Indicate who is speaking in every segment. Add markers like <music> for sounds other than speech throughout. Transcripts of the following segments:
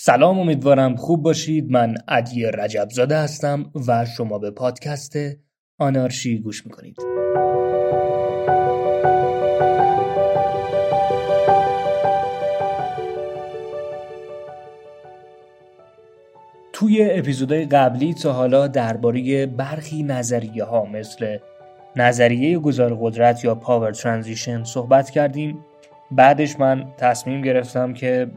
Speaker 1: سلام امیدوارم خوب باشید. من عدی رجبزاده هستم و شما به پادکست آنارشی گوش می‌کنید. توی اپیزودهای قبلی تا حالا درباره برخی نظریه ها مثل نظریه گذار قدرت یا پاور ترانزیشن صحبت کردیم. بعدش من تصمیم گرفتم که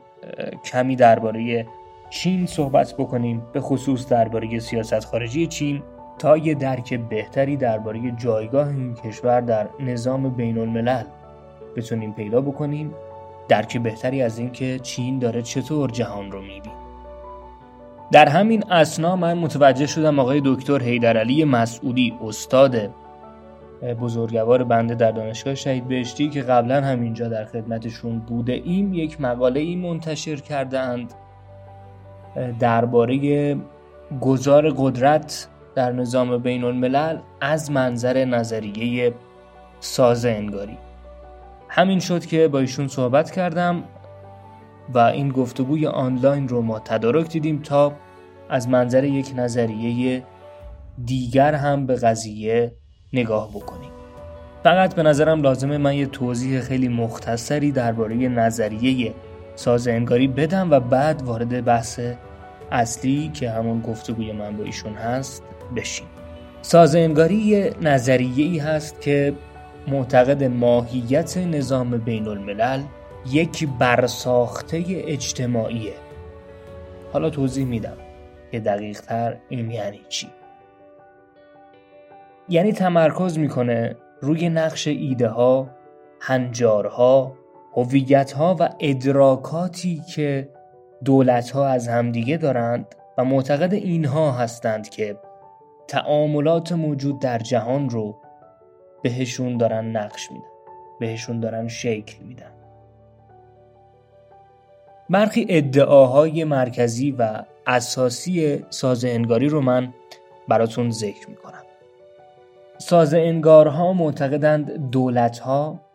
Speaker 1: کمی درباره چین صحبت بکنیم به خصوص درباره سیاست خارجی چین تا یه درک بهتری درباره جایگاه این کشور در نظام بین الملل بتونیم پیدا بکنیم. درک بهتری از اینکه چین داره چطور جهان رو می‌بینه در همین اسنا من متوجه شدم آقای دکتر حیدرعلی مسعودی استاد بزرگوار بنده در دانشگاه شهید بهشتی که قبلا همینجا در خدمتشون بوده ایم یک مقاله ای منتشر کردند درباره گذار قدرت در نظام بین الملل از منظر نظریه سازه انگاری. همین شد که با ایشون صحبت کردم و این گفتگوی آنلاین رو ما تدارک دیدیم تا از منظر یک نظریه دیگر هم به قضیه نگاه بکنیم. فقط به نظرم لازمه من یه توضیح خیلی مختصری درباره نظریه ساز انگاری بدم و بعد وارد بحث اصلی که همون گفتگوی من با ایشون هست بشیم. ساز انگاری یه نظریه ای هست که معتقد ماهیت نظام بین الملل یک برساخته اجتماعیه. حالا توضیح میدم که دقیق تر این یعنی چی. یعنی تمرکز می‌کنه روی نقش ایده ها، هنجارها، هویت ها و ادراکاتی که دولت ها از همدیگه دارند و معتقد اینها هستند که تعاملات موجود در جهان رو بهشون دارن نقش میدن بهشون دارن شکل میدن. برخی ادعاهای مرکزی و اساسی ساز انگاری رو من براتون ذکر می‌کنم. ساز انگارها معتقدند دولتها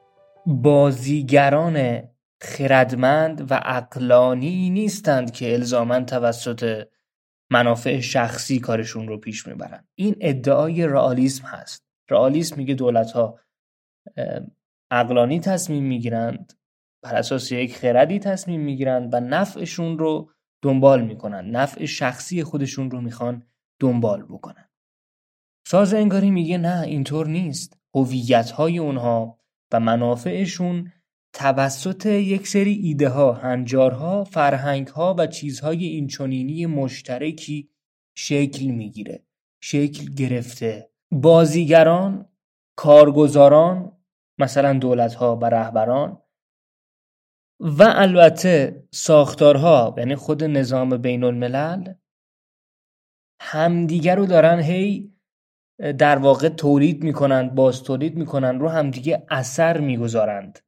Speaker 1: بازیگران خردمند و اقلانی نیستند که الزاما توسط منافع شخصی کارشون رو پیش می‌برن. این ادعای رئالیسم هست. رئالیسم میگه دولت ها اقلانی تصمیم می‌گیرند بر اساس یک خردی تصمیم می‌گیرند و نفعشون رو دنبال می‌کنن نفع شخصی خودشون رو می‌خوان دنبال بکنن. ساز انگاری میگه نه اینطور نیست هویت های اونها و منافعشون توسط یک سری ایده ها، هنجارها، فرهنگ ها و چیزهای اینچنینی مشترکی شکل می‌گیره. شکل گرفته. بازیگران، کارگزاران، مثلا دولت ها و رهبران و البته ساختارها یعنی خود نظام بین الملل همدیگر رو دارن هی در واقع تولید می‌کنند باز تولید می‌کنند رو همدیگه اثر می‌گذارند.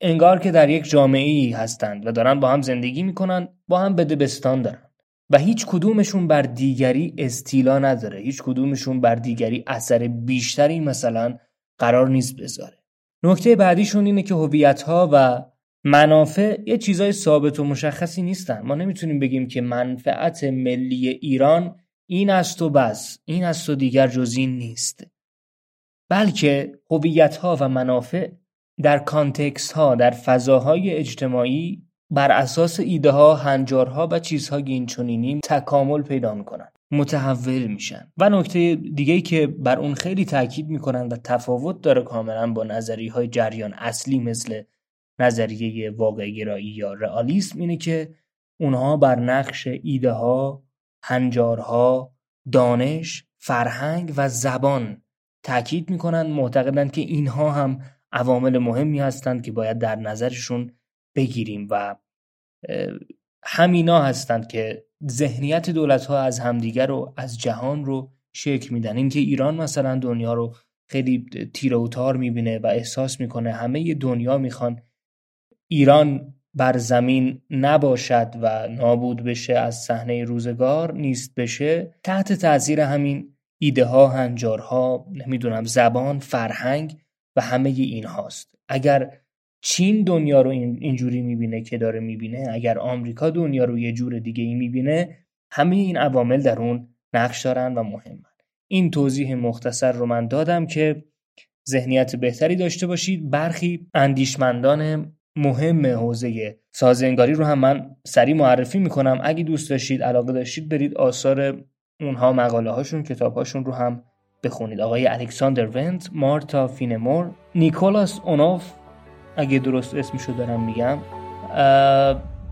Speaker 1: انگار که در یک جامعه ای هستند و دارن با هم زندگی می‌کنن با هم بدبستان دارن و هیچ کدومشون بر دیگری استیلا نداره. هیچ کدومشون بر دیگری اثر بیشتری مثلا قرار نیست بذاره. نکته بعدیشون اینه که هویت ها و منافع یه چیزای ثابت و مشخصی نیستن. ما نمی‌تونیم بگیم که منفعت ملی ایران این است و بس این است و دیگر جز این نیست. بلکه هویت ها و منافع در کانتکست ها در فضاهای اجتماعی بر اساس ایده ها هنجارها و چیزهای اینچنینی تکامل پیدا می‌کنن متحول میشن. و نکته دیگه که بر اون خیلی تاکید می‌کنن و تفاوت داره کاملا با نظریه های جریان اصلی مثل نظریه واقع گرایی یا رئالیسم اینه که اونها بر نقش ایده ها هنجارها دانش فرهنگ و زبان تاکید می‌کنن معتقدند که اینها هم عوامل مهمی هستند که باید در نظرشون بگیریم و همینا هستند که ذهنیت دولت ها از همدیگر رو از جهان رو شکل میدن. اینکه ایران مثلا دنیا رو خیلی تیر و تار می‌بینه و احساس می‌کنه همه دنیا می‌خوان ایران بر زمین نباشد و نابود بشه از صحنه روزگار نیست بشه. تحت تاثیر همین ایده ها هنجارها نمی‌دونم زبان فرهنگ و همه این هاست اگر چین دنیا رو اینجوری می‌بینه که داره می‌بینه اگر آمریکا دنیا رو یه جور دیگه ای می‌بینه همه این عوامل در اون نقش دارن و مهمن. این توضیح مختصر رو من دادم که ذهنیت بهتری داشته باشید. برخی اندیشمندان مهم حوزه سازنگاری رو هم من سریع معرفی می‌کنم. اگه دوست داشتید علاقه داشتید برید آثار اونها مقاله هاشون کتاب هاشون رو هم بخونید. آقای الکساندر ونت مارتا فینمور نیکولاس اونوف اگه درست اسمشو دارم میگم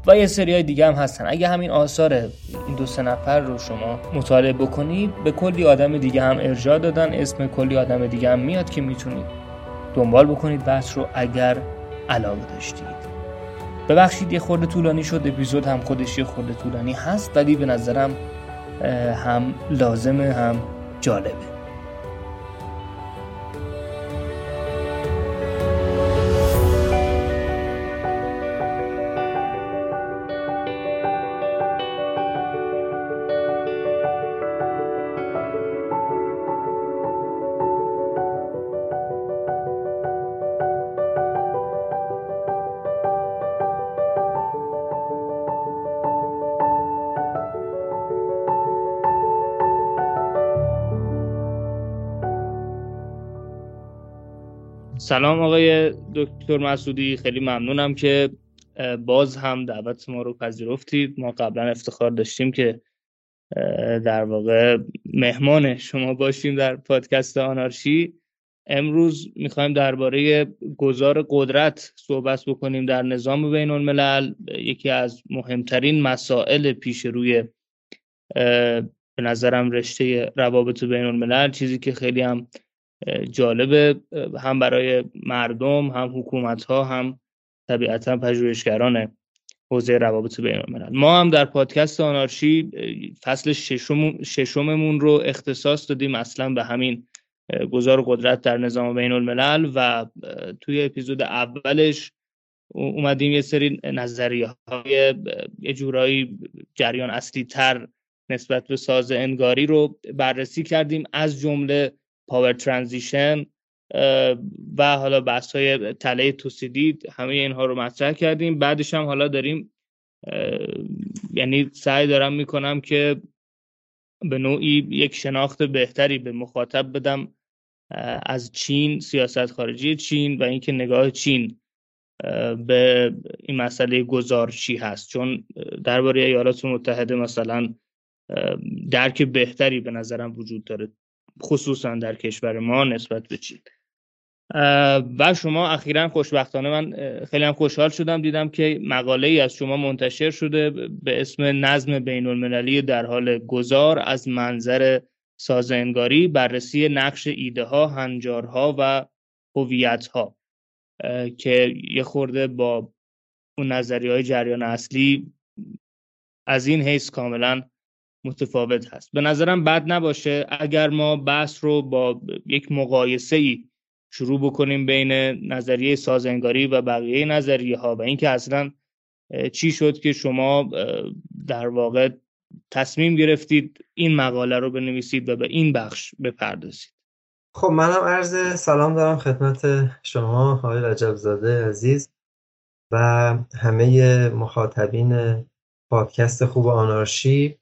Speaker 1: و یه سری های دیگه هم هستن. اگه همین آثار این دو سه نفر رو شما مطالعه بکنید به کلی آدم دیگه هم ارجاع دادن. اسم کلی آدم دیگه هم میاد که می‌تونید دنبال بکنید بحث رو. اگر علاقه داشتید. ببخشید یه خورده طولانی شد اپیزود هم خودش یه خورده طولانی هست ولی به نظرم هم لازمه هم جالبه. سلام آقای دکتر مسعودی خیلی ممنونم که باز هم دعوت ما رو پذیرفتید. ما قبلا افتخار داشتیم که در واقع مهمان شما باشیم در پادکست آنارشی. امروز می‌خوایم درباره گذار قدرت صحبت بکنیم در نظام بین الملل یکی از مهمترین مسائل پیش روی به نظرم رشته روابط بین الملل چیزی که خیلی هم جالبه هم برای مردم هم حکومت ها هم طبیعتا پژوهشگران حوزه روابط بین الملل ما هم در پادکست آنارشی فصل ششم ششممون رو اختصاص دادیم اصلا به همین گذار قدرت در نظام بین الملل و توی اپیزود اولش اومدیم یه سری نظریه های یه جورایی جریان اصلی تر نسبت به ساز انگاری رو بررسی کردیم. از جمله پاور ترانزیشن و حالا بحث های تله توسیدید همه اینها رو مطرح کردیم. بعدش هم حالا داریم یعنی سعی دارم می‌کنم که به نوعی یک شناخت بهتری به مخاطب بدم از چین سیاست خارجی چین و اینکه نگاه چین به این مسئله گذار چی هست. چون درباره ایالات متحده مثلا درک بهتری به نظرم وجود داره. خصوصا در کشور ما نسبت به چین. و شما اخیرا خوشبختانه من خیلی هم خوشحال شدم دیدم که مقاله ای از شما منتشر شده به اسم نظم بین المللی در حال گذار از منظر سازنگاری بررسی نقش ایده ها هنجارها و هویت ها که یه خورده با اون نظری های جریان اصلی از این حیث کاملا متفاوت هست. به نظرم بد نباشه اگر ما بحث رو با یک مقایسه ای شروع بکنیم بین نظریه سازنگاری و بقیه نظریه ها و اینکه اصلا چی شد که شما در واقع تصمیم گرفتید این مقاله رو بنویسید و به این بخش بپردازید.
Speaker 2: خب منم عرض سلام دارم خدمت شما آقای رجب زاده عزیز و همه مخاطبین پادکست خوب آنارشی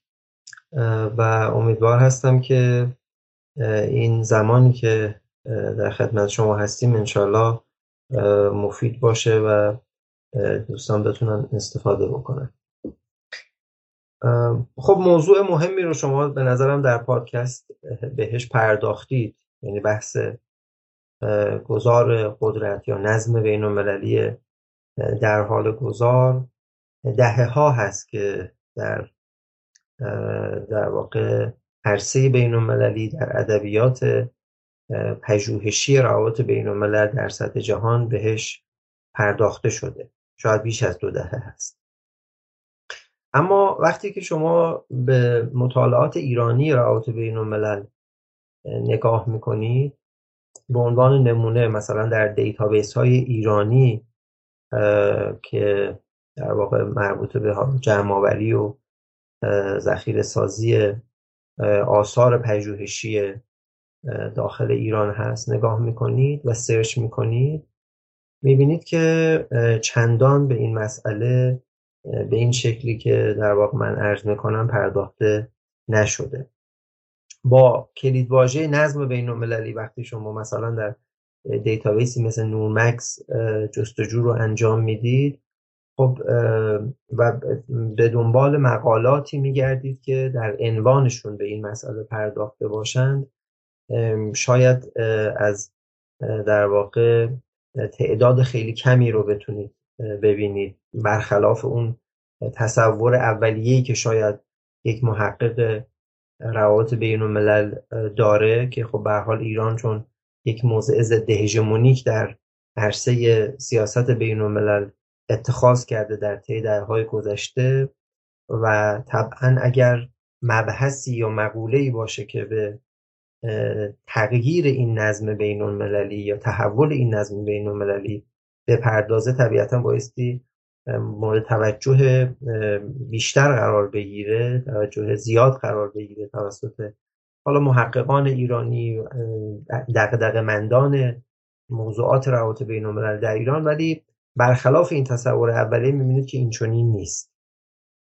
Speaker 2: و امیدوار هستم که این زمانی که در خدمت شما هستیم انشالله مفید باشه و دوستان بتونن استفاده بکنن. خب موضوع مهمی رو شما به نظرم در پادکست بهش پرداختید. یعنی بحث گذار قدرت یا نظم بین در حال گذار. دهه ها هست که در در واقع عرصه بین المللی در ادبیات پژوهشی روابط بین الملل در سطح جهان بهش پرداخته شده. شاید بیش از دو دهه هست. اما وقتی که شما به مطالعات ایرانی روابط بین الملل نگاه می‌کنید به عنوان نمونه مثلا در database های ایرانی که در واقع مربوط به جمعآوری و ذخیره سازی آثار پژوهشی داخل ایران هست. نگاه می‌کنید و search می‌کنید می‌بینید که چندان به این مسئله به این شکلی که در واقع من عرض می‌کنم پرداخته نشده. با کلیدواژه نظم بین المللی وقتی شما مثلا در دیتابیسی مثل نورمکس جستجو رو انجام می‌دید خب و به دنبال مقالاتی میگردید که در عنوانشون به این مسئله پرداخته باشند. شاید از در واقع تعداد خیلی کمی رو بتونید ببینید. برخلاف اون تصور اولیه‌ای که شاید یک محقق روابط بین الملل داره که خب به حال ایران چون یک موضع ضد هژمونیک در عرصه سیاست بین الملل اتخاذ کرده در طی درهای گذشته و طبعا اگر مبحثی یا مقوله‌ای باشه که به تغییر این نظم بین المللی یا تحول این نظم بین المللی به پردازه طبیعتا بایستی مورد توجه بیشتر قرار بگیره توجه زیاد قرار بگیره توسط حالا محققان ایرانی دقدق مندان موضوعات روابط بین در ایران. ولی برخلاف این تصور اولیه می‌بینید که این نیست.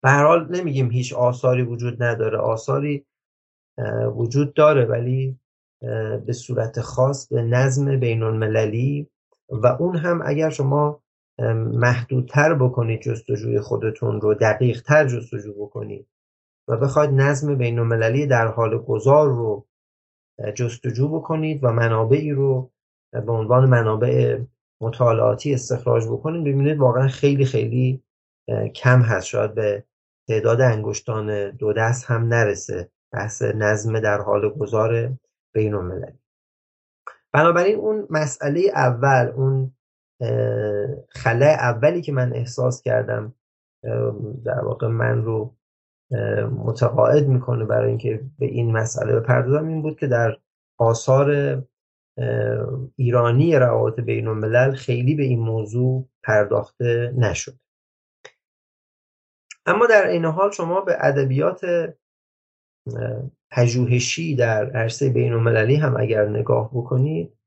Speaker 2: به هر حال نمیگیم هیچ آثاری وجود نداره. آثاری وجود داره ولی به صورت خاص به نظم بین المللی و اون هم اگر شما محدودتر بکنید جستجوی خودتون رو دقیق تر جستجو بکنید و بخواید نظم بین المللی در حال گذار رو جستجو بکنید و منابعی رو به عنوان منابع مطالعاتی استخراج بکنید ببینید واقعا خیلی خیلی کم هست. شاید به تعداد انگشتان دو دست هم نرسه. بحث نظم در حال گذار بین المللی بنابراین اون مسئله اول اون خلاه اولی که من احساس کردم در واقع من رو متقاعد می‌کنه برای اینکه به این مسئله بپردازم این بود که در آثار ایرانی روابط بین الملل خیلی به این موضوع پرداخته نشد. اما در این حال شما به ادبیات پژوهشی در عرصه بین المللی هم اگر نگاه بکنید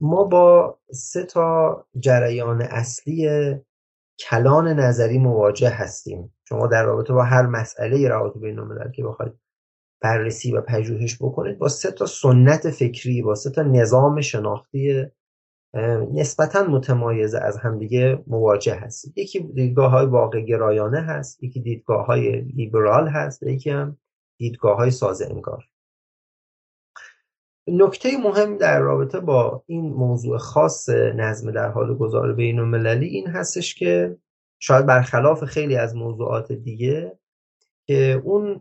Speaker 2: ما با سه تا جریان اصلی کلان نظری مواجه هستیم. شما در رابطه با هر مسئله روابط بین الملل که بخواید بررسی و پژوهش بکنید. با سه تا سنت فکری با سه تا نظام شناختی نسبتا متمایز از همدیگه مواجه هست یکی دیدگاه های واقع گرایانه هست یکی دیدگاه های لیبرال هست یکی هم دیدگاه های ساز انگار نکته مهم در رابطه با این موضوع خاص نظم در حال گذار بین المللی این هستش که شاید برخلاف خیلی از موضوعات دیگه که اون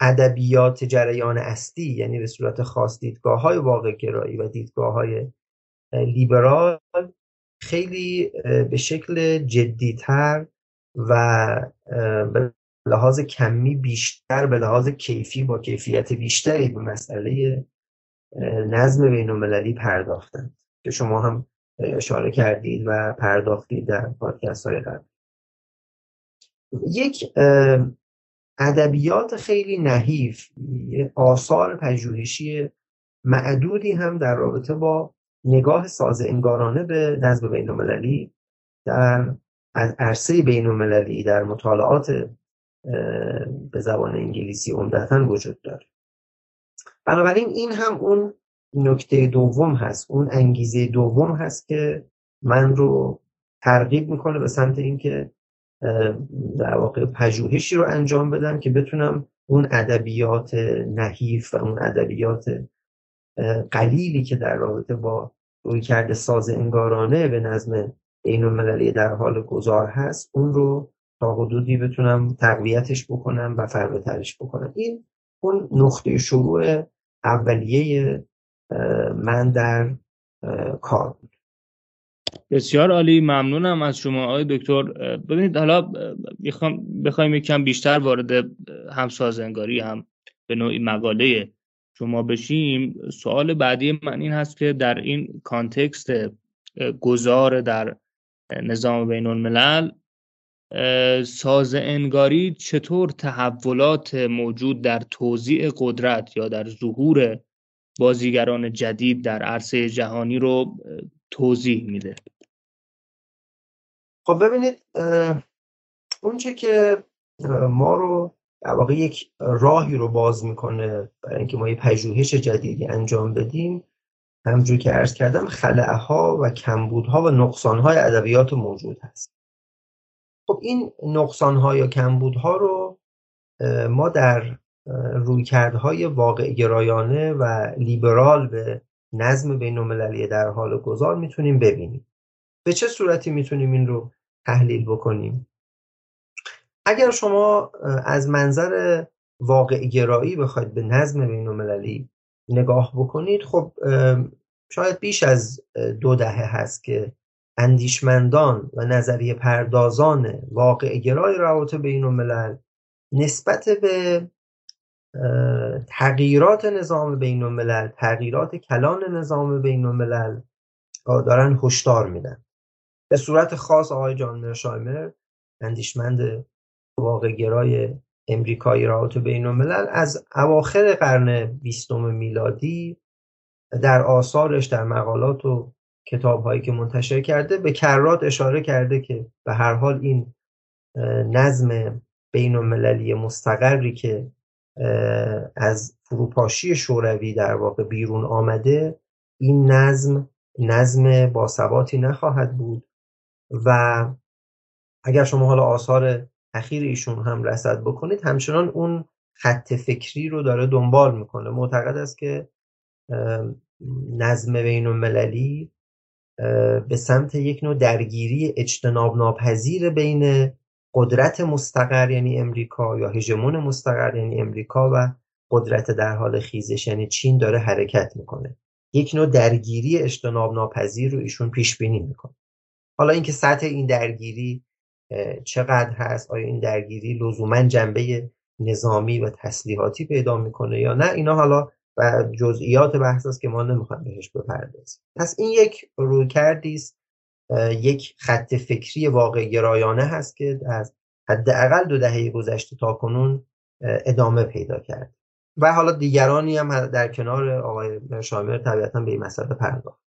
Speaker 2: ادبیات جریان اصلی یعنی به صورت خاص دیدگاه های واقع گرایی و دیدگاه های لیبرال خیلی به شکل جدیتر و به لحاظ کمی بیشتر به لحاظ کیفی با کیفیت بیشتری به مسئله نظم بین المللی پرداختند. که شما هم اشاره کردید و پرداختید در پادکست های قبل. یک ادبیات خیلی نحیف آثار پژوهشی معدودی هم در رابطه با نگاه ساز انگارانه به نظم بین المللی در از عرصه بین المللی در مطالعات به زبان انگلیسی عمدتا وجود داره. بنابراین این هم اون نکته دوم هست اون انگیزه دوم هست که من رو ترغیب می‌کنه به سمت اینکه در واقع پژوهشی رو انجام بدم که بتونم اون ادبیات نحیف و اون ادبیات قلیلی که در رابطه با روی کرده ساز انگارانه به نظم بین المللی در حال گذار هست اون رو تا حدودی بتونم تقویتش بکنم و فربه ترش بکنم. این اون نقطه شروع اولیه من در کار بود.
Speaker 1: بسیار عالی ممنونم از شما آقای دکتر. ببینید حالا بخوایم یکم بیشتر وارد هم سازنگاری هم به نوعی مقاله شما بشیم. سوال بعدی من این هست که در این کانتکست گذار در نظام بین الملل ساز انگاری چطور تحولات موجود در توزیع قدرت یا در ظهور بازیگران جدید در عرصه جهانی رو توضیح میده.
Speaker 2: خب ببینید اونچه که ما رو در واقع یک راهی رو باز می‌کنه برای اینکه ما یه پژوهش جدیدی انجام بدیم. همجور که عرض کردم خلعه و کمبودها و نقصان های ادبیات موجود هست. خب این نقصان ها یا کمبودها رو ما در رویکردهای واقع گرایانه و لیبرال به نظم بین در حال گذار می‌تونیم ببینیم. به چه صورتی می‌تونیم این رو تحلیل بکنیم؟ اگر شما از منظر واقع گرایی بخواید به نظم بین نگاه بکنید خب شاید بیش از دو دهه هست که اندیشمندان و نظریه پردازان واقع گرای روابط بین الملل نسبت به تغییرات نظام بین الملل تغییرات کلان نظام بین الملل دارن هشدار میدن. به صورت خاص آقای جان مرشایمر اندیشمند واقع گرای امریکایی روابط بین الملل از اواخر قرن بیستم میلادی در آثارش در مقالات و کتاب هایی که منتشر کرده به کرات اشاره کرده که به هر حال این نظم بین المللی مستقری که از فروپاشی شوروی در واقع بیرون آمده این نظم نظم باثباتی نخواهد بود و اگر شما حالا آثار اخیر ایشون هم رسد بکنید همچنان اون خط فکری رو داره دنبال می‌کنه. معتقد است که نظم بین المللی به سمت یک نوع درگیری اجتناب ناپذیر بین قدرت مستقر یعنی امریکا یا هژمون مستقر یعنی امریکا و قدرت در حال خیزش یعنی چین داره حرکت می‌کنه. یک نوع درگیری اجتناب ناپذیر رو ایشون پیش بینی می‌کنه. حالا اینکه سطح این درگیری چقدر هست آیا این درگیری لزوما جنبه نظامی و تسلیحاتی پیدا می‌کنه یا نه اینا حالا و جزئیات بحث است که ما نمی‌خوایم بهش بپردازیم. پس این یک رویکردی است یک خط فکری واقع گرایانه هست که از حداقل دو دهه گذشته تا کنون ادامه پیدا کرد. و حالا دیگرانی هم در کنار آقای شامر طبیعتا به این مسئله پرداخت.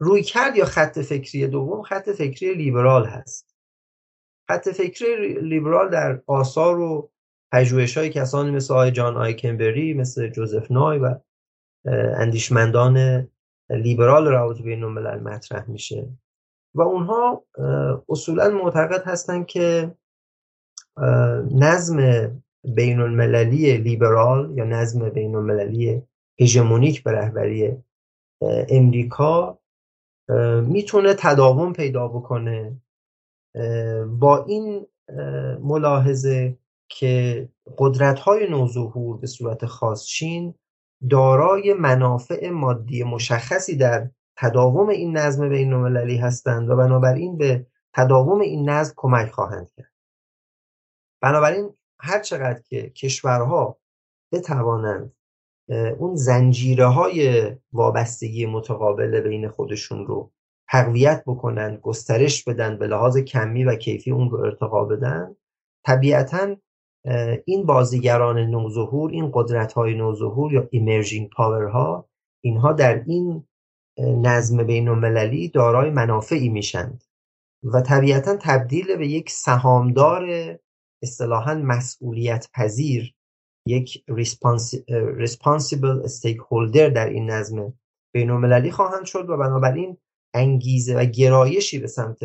Speaker 2: روی کرد یا خط فکری دوم؟ خط فکری لیبرال هست. خط فکری لیبرال در آثار و پژوهش های کسانی مثل آقای جان آی کمبری مثل جوزف نای و اندیشمندان لیبرال روابط بین الملل مطرح میشه. و اونها اصولا معتقد هستند که نظم بین المللی لیبرال یا نظم بین المللی هژمونیک به رهبری امریکا می‌تونه تداوم پیدا بکنه با این ملاحظه که قدرت های نوظهور به صورت خاص چین دارای منافع مادی مشخصی در تداوم این نظم بین المللی هستند و بنابراین به تداوم این نظم کمک خواهند کرد. بنابراین هر چقدر که کشورها بتوانند اون زنجیره های وابستگی متقابل بین خودشون رو تقویت بکنن گسترش بدن به لحاظ کمی و کیفی اون رو ارتقا بدن طبیعتا این بازیگران نوظهور این قدرت های نوظهور یا emerging power ها اینها در این نظم بین المللی دارای منافعی میشند و طبیعتا تبدیل به یک سهامدار اصطلاحا مسئولیت پذیر یک responsible stakeholder در این نظم بین المللی خواهند شد و بنابراین انگیزه و گرایشی به سمت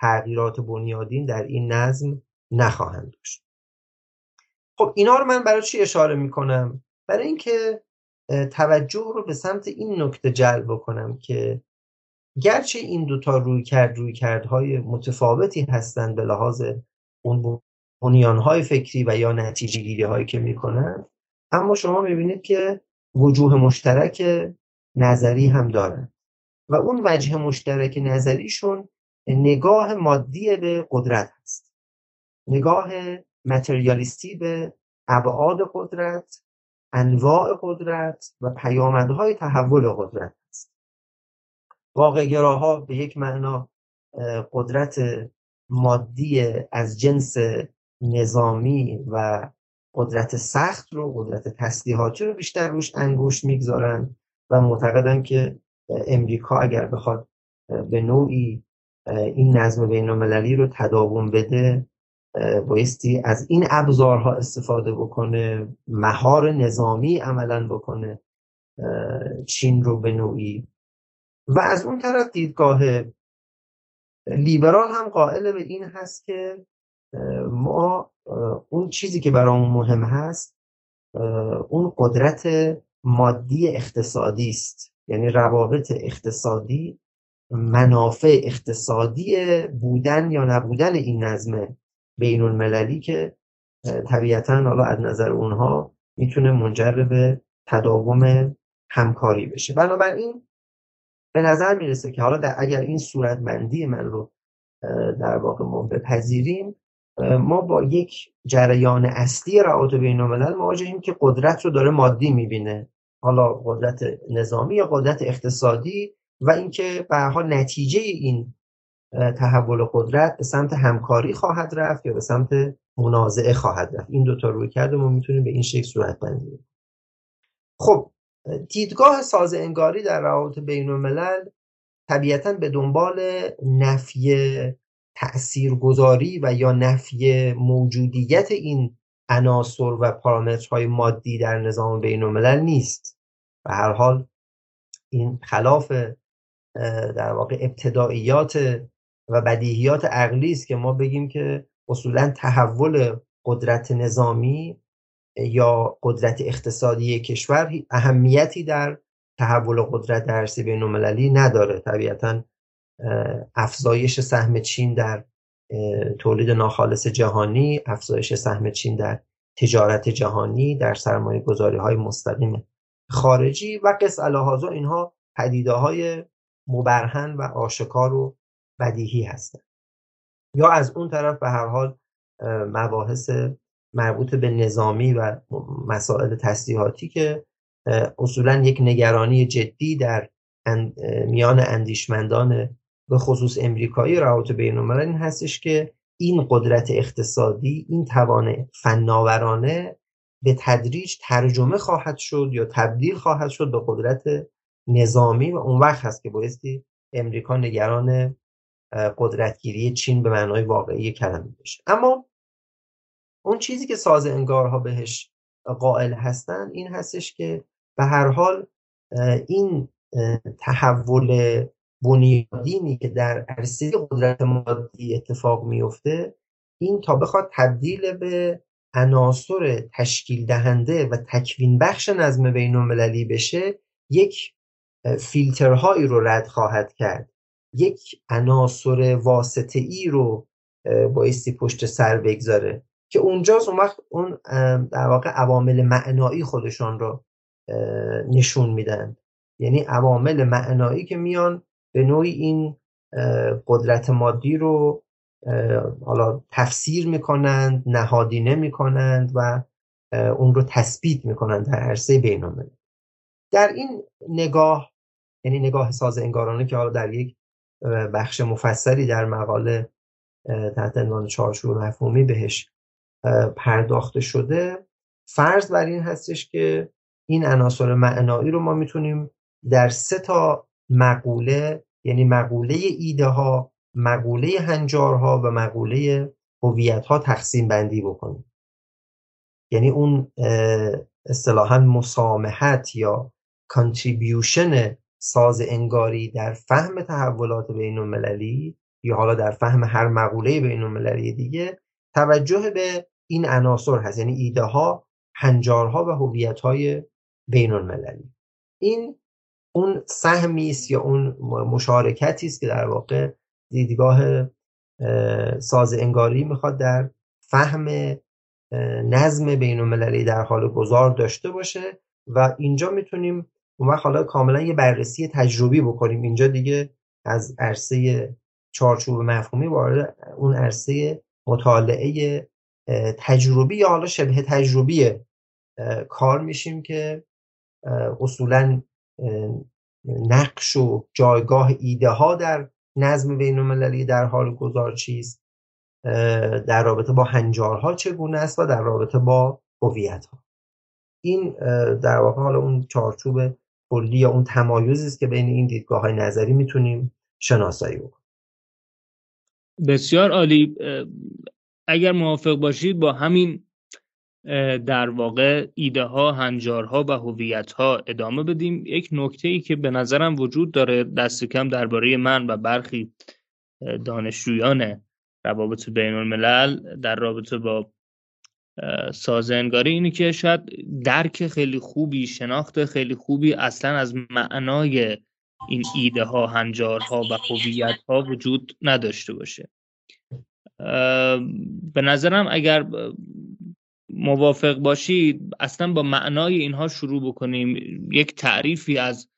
Speaker 2: تغییرات بنیادین در این نظم نخواهند داشت. خب اینا رو من برای چی اشاره می‌کنم؟ برای اینکه توجه رو به سمت این نکته جلب بکنم که گرچه این دوتا روی کرد روی کردهای متفاوتی هستند به لحاظ اون بنیانهای فکری و یا نتیجه گیری هایی که می‌کنن اما شما می‌بینید که وجوه مشترک نظری هم دارن و اون وجه مشترک نظریشون نگاه مادی به قدرت هست. نگاه متریالیستی به ابعاد قدرت انواع قدرت و پیامدهای تحول قدرت است. واقع به یک معنا قدرت مادی از جنس نظامی و قدرت سخت رو قدرت تسلیحاتی رو بیشتر روش انگوش می‌گذارن و معتقدن که امریکا اگر بخواد به نوعی این نظم بین المللی رو تداوم بده بایستی از این ابزارها استفاده بکنه مهار نظامی عملا بکنه چین رو به نوعی. و از اون طرف دیدگاه لیبرال هم قائل به این هست که ما اون چیزی که برامون مهم هست اون قدرت مادی اقتصادی است. یعنی روابط اقتصادی منافع اقتصادی بودن یا نبودن این نظم بین المللی که طبیعتا حالا از نظر اونها می‌تونه منجر به تداوم همکاری بشه. بنابراین به نظر می‌رسه که حالا در اگر این صورتمندی من رو در واقع ما بپذیریم ما با یک جریان اصلی روابط بین الملل مواجهیم که قدرت رو داره مادی می‌بینه. حالا قدرت نظامی یا قدرت اقتصادی و اینکه به حال نتیجه این تحول قدرت به سمت همکاری خواهد رفت یا به سمت منازعه خواهد رفت. این دوتا روی کرده ما می‌تونیم به این شکل صورت بندیم خب دیدگاه ساز انگاری در روابط بین الملل طبیعتا به دنبال نفی تاثیرگذاری و یا نفی موجودیت این عناصر و پارامترهای مادی در نظام بین الملل نیست. و هر حال این خلاف در واقع ابتداییات و بدیهیات عقلی است که ما بگیم که اصولا تحول قدرت نظامی یا قدرت اقتصادی کشور اهمیتی در تحول قدرت در عرصه بین نداره. طبیعتا افزایش سهم چین در تولید ناخالص جهانی افزایش سهم چین در تجارت جهانی در سرمایه گذاری های مستقیم خارجی و قص الهازا اینها پدیده های مبرهن و آشکار و بدیهی هستند یا از اون طرف به هر حال مباحث مربوط به نظامی و مسائل تسلیحاتی که اصولا یک نگرانی جدی در میان اندیشمندان به خصوص امریکایی روابط بین این هستش که این قدرت اقتصادی این توان فناورانه به تدریج ترجمه خواهد شد یا تبدیل خواهد شد به قدرت نظامی و اون وقت هست که بایستی امریکا نگران قدرتگیری چین به معنای واقعی کلمه بشه اما اون چیزی که ساز انگارها بهش قائل هستن این هستش که به هر حال این تحول بنیادینی که در عرصه قدرت مادی اتفاق میفته این تا بخواد تبدیل به عناصر تشکیل دهنده و تکوین بخش نظم بین المللی بشه یک فیلترهایی رو رد خواهد کرد. یک عناصر واسطه ای رو بایستی پشت سر بگذاره که اونجاست اون وقت اون در واقع عوامل معنایی خودشان رو نشون میدن. یعنی عوامل معنایی که میان به نوعی این قدرت مادی رو حالا تفسیر می‌کنند نهادینه می‌کنند و اون رو تثبیت می‌کنن در عرصه بین در این نگاه یعنی نگاه ساز انگارانه که حالا در یک بخش مفصلی در مقاله تحت عنوان چارچوب مفهومی بهش پرداخته شده. فرض بر این هستش که این عناصر معنایی رو ما می‌تونیم در سه تا مقوله یعنی مقوله ایده ها مقوله هنجارها و مقوله هویت ها تقسیم بندی بکنیم. یعنی اون اصطلاحا مسامحت یا کانتریبیوشن ساز انگاری در فهم تحولات بین المللی یا حالا در فهم هر مقوله بین المللی دیگه توجه به این عناصر هست. یعنی ایده ها هنجارها و هویت های بین المللی این اون سهمی است یا اون مشارکتی است که در واقع دیدگاه ساز انگاری می‌خواد در فهم نظم بین المللی در حال گذار داشته باشه و اینجا می‌تونیم اون وقت حالا کاملا یه بررسی تجربی بکنیم. اینجا دیگه از عرصه چارچوب مفهومی وارد اون عرصه مطالعه تجربی یا حالا شبه تجربی کار میشیم که اصولا نقش و جایگاه ایده ها در نظم بین المللی در حال گذار چیست؟ در رابطه با هنجارها چگونه است و در رابطه با هویت ها این در واقع حالا اون چارچوب کلی یا اون تمایزی است که بین این دیدگاه های نظری می‌تونیم شناسایی بکنیم.
Speaker 1: بسیار عالی. اگر موافق باشید با همین در واقع ایده ها هنجارها و هویت ها ادامه بدیم. یک نکته ای که به نظرم وجود داره دست کم درباره من و برخی دانشجویان روابط بین الملل در رابطه با سازنگاری اینه که شاید درک خیلی خوبی شناخت خیلی خوبی اصلا از معنای این ایده ها هنجارها و هویت ها وجود نداشته باشه. به نظرم اگر موافق باشید اصلا با معنای اینها شروع بکنیم. یک تعریفی از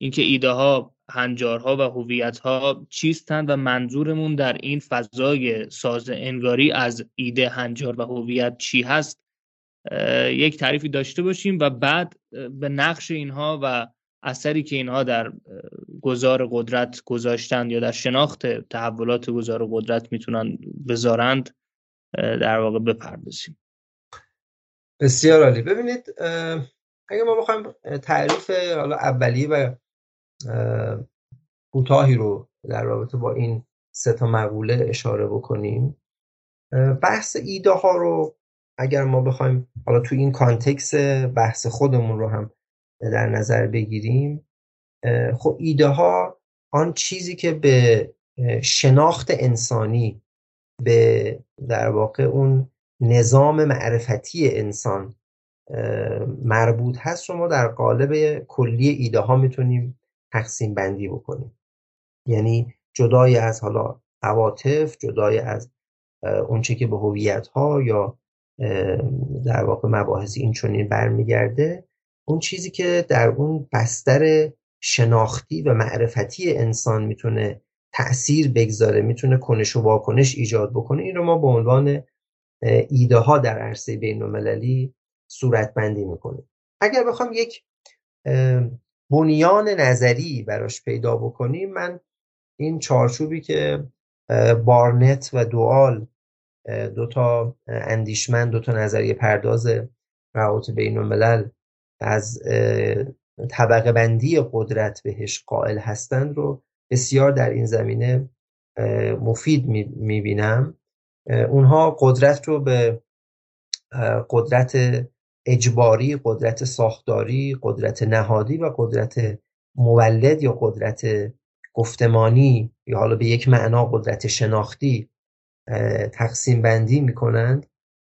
Speaker 1: اینکه ایده ها هنجارها و هویت ها چیستند و منظورمون در این فضای ساز انگاری از ایده هنجار و هویت چی هست؟ یک تعریفی داشته باشیم و بعد به نقش اینها و اثری که اینها در گذار قدرت گذاشتند یا در شناخت تحولات گذار قدرت می‌تونن بذارند در واقع بپردازیم.
Speaker 2: بسیار عالی. ببینید اگه ما بخوایم تعریف حالا اولیه و کوتاهی رو در رابطه با این سه تا مقوله اشاره بکنیم. بحث ایده ها رو اگر ما بخوایم حالا تو این کانتکس بحث خودمون رو هم در نظر بگیریم خب ایده ها آن چیزی که به شناخت انسانی به در واقع اون نظام معرفتی انسان مربوط هست رو ما در قالب کلی ایده ها می‌تونیم تقسیم بندی بکنیم یعنی جدای از حالا عواطف جدای از اونچه که به هویت ها یا در واقع مباحث این چنین برمیگرده اون چیزی که در اون بستر شناختی و معرفتی انسان می‌تونه تأثیر بگذاره می‌تونه کنش و واکنش ایجاد بکنه این رو ما به عنوان ایده ها در عرصه بین المللی صورت بندی می‌کنیم. اگر بخوام یک بنیان نظری براش پیدا بکنیم من این چارچوبی که بارنت و دوال دو تا اندیشمند دو تا نظریه پرداز روابط بین الملل از طبقه بندی قدرت بهش قائل هستند رو بسیار در این زمینه مفید می‌بینم. اونها قدرت رو به قدرت اجباری قدرت ساختاری قدرت نهادی و قدرت مولد یا قدرت گفتمانی یا حالا به یک معنا قدرت شناختی تقسیم بندی می‌کنند.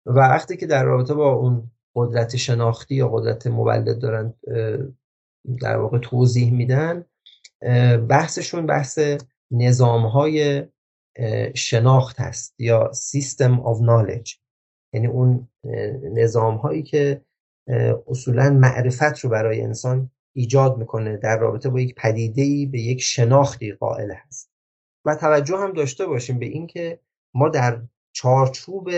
Speaker 2: و وقتی که در رابطه با اون قدرت شناختی یا قدرت مولد دارن در واقع توضیح میدن بحثشون بحث نظام های شناخت هست یا سیستم of knowledge. یعنی اون نظام هایی که اصولا معرفت رو برای انسان ایجاد می‌کنه در رابطه با یک پدیده ای به یک شناختی قائل هست. و توجه هم داشته باشیم به اینکه ما در چارچوب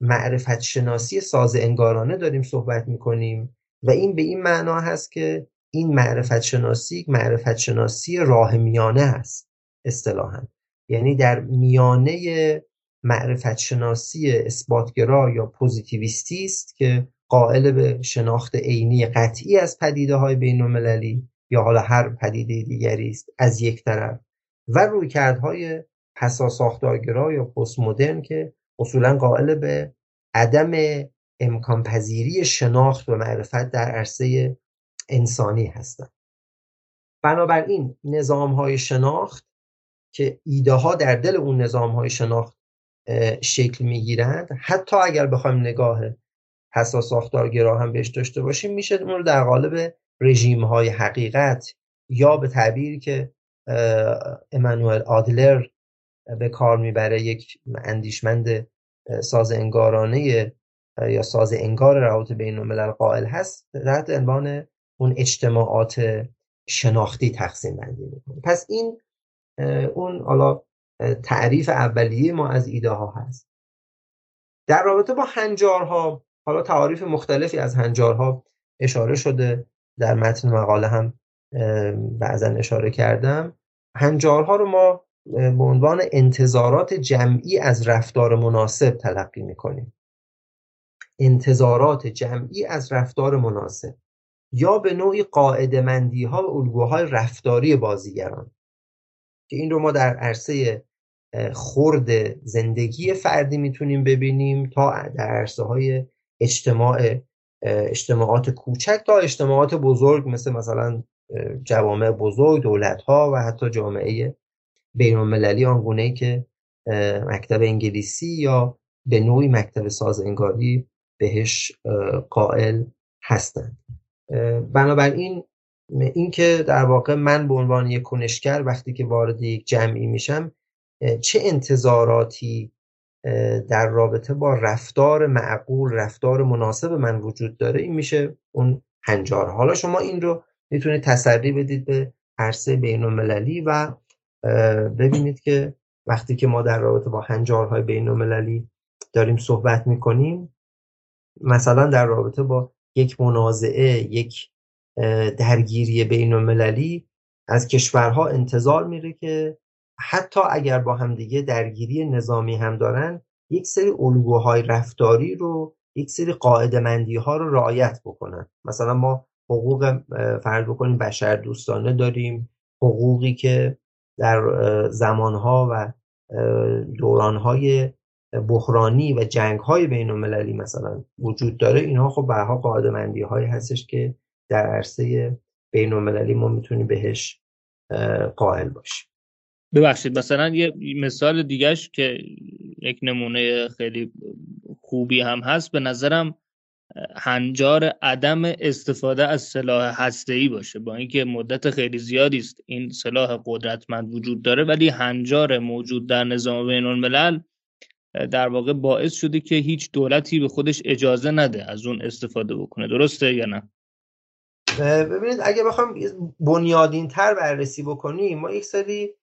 Speaker 2: معرفت شناسی ساز انگارانه داریم صحبت می‌کنیم و این به این معنا هست که این معرفت شناسی معرفت شناسی راه میانه است اصطلاحا. یعنی در میانه معرفت شناسی اثباتگرا یا پوزیتیویستی است که قائل به شناخت عینی قطعی از پدیده های بین یا حالا هر پدیده دیگری است از یک طرف و رویکردهای پسا ساختارگرا یا پست مدرن که اصولا قائل به عدم امکان پذیری شناخت و معرفت در عرصه انسانی هستند. بنابراین نظام های شناخت که ایده ها در دل اون نظام های شناخت شکل می‌گیرند. حتی اگر بخوایم نگاه پسا ساختارگرا هم بهش داشته باشیم میشه اون رو در قالب رژیم های حقیقت یا به تعبیری که امانوئل آدلر به کار می‌بره یک اندیشمند ساز انگارانه یا ساز انگار روابط بین الملل قائل هست تحت عنوان اون اجتماعات شناختی تقسیم بندی می‌کنه. پس این اون حالا تعریف اولیه ما از ایده ها هست. در رابطه با هنجارها حالا تعاریف مختلفی از هنجارها اشاره شده در متن مقاله هم بعضا اشاره کردم. هنجارها رو ما به عنوان انتظارات جمعی از رفتار مناسب تلقی می‌کنیم. انتظارات جمعی از رفتار مناسب یا به نوعی قاعدمندی ها و الگوهای رفتاری بازیگران. که این رو ما در عرصه خرد زندگی فردی می‌تونیم ببینیم تا در عرصه های اجتماع اجتماعات کوچک تا اجتماعات بزرگ مثل مثلا جوامع بزرگ دولت ها و حتی جامعه بین المللی آنگونه که مکتب انگلیسی یا به نوعی مکتب سازنگاری بهش قائل هستند. بنابراین اینکه در واقع من به عنوان یک کنشگر وقتی که وارد یک جمعی میشم چه انتظاراتی در رابطه با رفتار معقول رفتار مناسب من وجود داره؟ این میشه اون هنجار. حالا شما این رو می‌تونید تسری بدید به عرصه بین المللی و ببینید که وقتی که ما در رابطه با هنجارهای بین المللی داریم صحبت می‌کنیم مثلا در رابطه با یک منازعه یک درگیری بین المللی از کشورها انتظار میره که حتی اگر با همدیگه درگیری نظامی هم دارن یک سری الگوهای رفتاری رو یک سری قاعده مندی ها رو رعایت بکنن. مثلا ما حقوق فرض بکنیم بشر دوستانه داریم. حقوقی که در زمانها و دورانهای بحرانی و جنگهای بین المللی مثلا وجود داره اینها خب برها قاعده مندی هایی هستش که در عرصه بین المللی ما می‌تونیم بهش قائل باشیم
Speaker 1: ببخشید مثلا یه مثال دیگهش که یک نمونه خیلی خوبی هم هست به نظرم هنجار عدم استفاده از سلاح هسته‌ای باشه. با اینکه مدت خیلی زیادی است این سلاح قدرتمند وجود داره ولی هنجار موجود در نظام بین الملل در واقع باعث شده که هیچ دولتی به خودش اجازه نده از اون استفاده بکنه. درسته یا نه؟
Speaker 2: ببینید اگه بخوام بنیادین تر بررسی بکنیم ما یک سری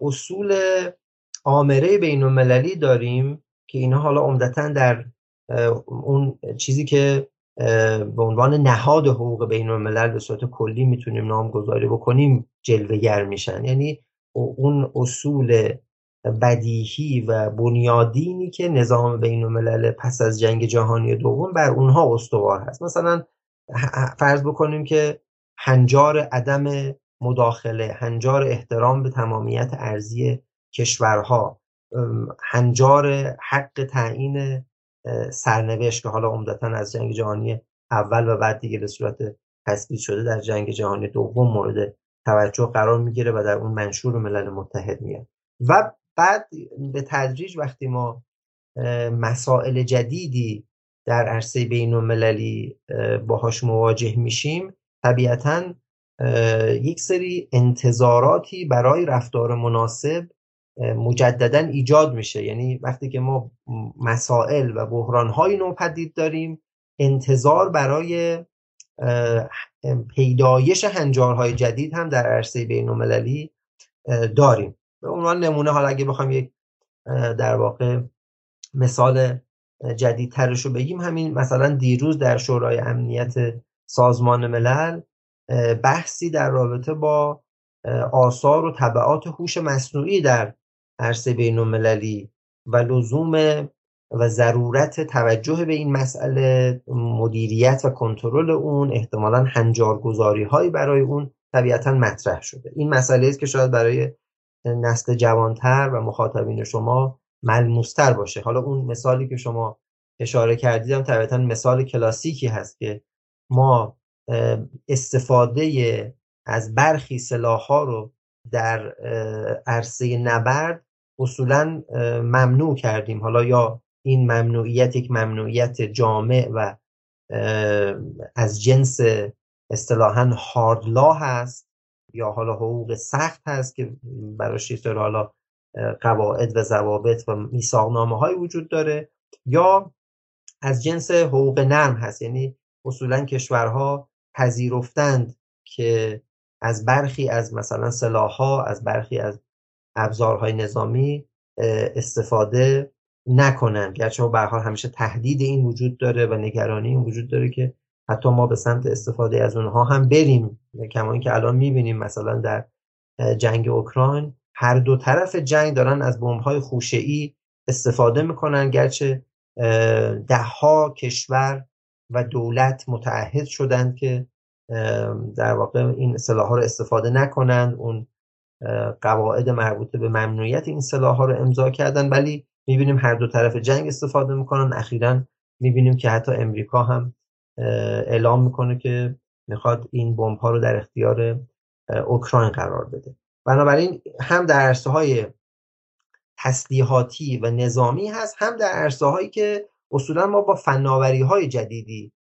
Speaker 2: اصول آمره بین المللی داریم که اینها حالا عمدتا در اون چیزی که به عنوان نهاد حقوق بین الملل به صورت کلی می‌تونیم نامگذاری بکنیم جلوگر میشن. یعنی اون اصول بدیهی و بنیادینی که نظام بین الملل پس از جنگ جهانی دوم بر اونها استوار هست. مثلا فرض بکنیم که هنجار عدم مداخله هنجار احترام به تمامیت ارزی کشورها هنجار حق تعیین سرنوشت که حالا عمدتا از جنگ جهانی اول و بعد دیگه به صورت تثبیت شده در جنگ جهانی دوم مورد توجه قرار می‌گیره و در اون منشور ملل متحد میاد و بعد به تدریج وقتی ما مسائل جدیدی در عرصه بین المللی باهاش مواجه میشیم. طبیعتا یک سری انتظاراتی برای رفتار مناسب مجددا ایجاد میشه. یعنی وقتی که ما مسائل و بحرانهای نو پدید داریم انتظار برای پیدایش هنجارهای جدید هم در عرصه بین المللی داریم. به عنوان نمونه حالا اگه بخوام یک در واقع مثال جدیدترش رو بگیم همین مثلا دیروز در شورای امنیت سازمان ملل بحثی در رابطه با آثار و طبعات هوش مصنوعی در عرصه بین المللی و لزوم و ضرورت توجه به این مسئله مدیریت و کنترل اون احتمالا هنجارگذاری هایی برای اون طبیعتا مطرح شده. این مسئله است که شاید برای نسل جوانتر و مخاطبین شما ملموستر باشه. حالا اون مثالی که شما اشاره کردیدم طبیعتا مثال کلاسیکی هست که ما استفاده از برخی سلاح رو در عرصه نبرد اصولا ممنوع کردیم. حالا یا این ممنوعیت یک ممنوعیت جامع و از جنس اصطلاحا هاردلا هست یا حالا حقوق سخت هست که براش حالا قواعد و ضوابط و میثاقنامه های وجود داره یا از جنس حقوق نرم هست. یعنی اصولا کشورها پذیرفتند که از برخی از مثلا سلاحها از برخی از ابزارهای نظامی استفاده نکنن گرچه به حال همیشه تهدید این وجود داره و نگرانی این وجود داره که حتی ما به سمت استفاده از اونها هم بریم. کما اینکه الان می‌بینیم مثلا در جنگ اوکراین هر دو طرف جنگ دارن از بمب‌های خوشه‌ای استفاده می‌کنن گرچه دهها کشور و دولت متعهد شدند که در واقع این سلاح ها رو استفاده نکنند. اون قواعد مربوطه به ممنوعیت این سلاح ها رو امضا کردن. ولی می‌بینیم هر دو طرف جنگ استفاده می‌کنن. اخیرا می‌بینیم که حتی امریکا هم اعلام می‌کنه که می‌خواد این بمب ها رو در اختیار اوکراین قرار بده. بنابراین هم در عرصه های تسلیحاتی و نظامی هست هم در عرصه هایی که اصولا ما با فناوری های جدیدی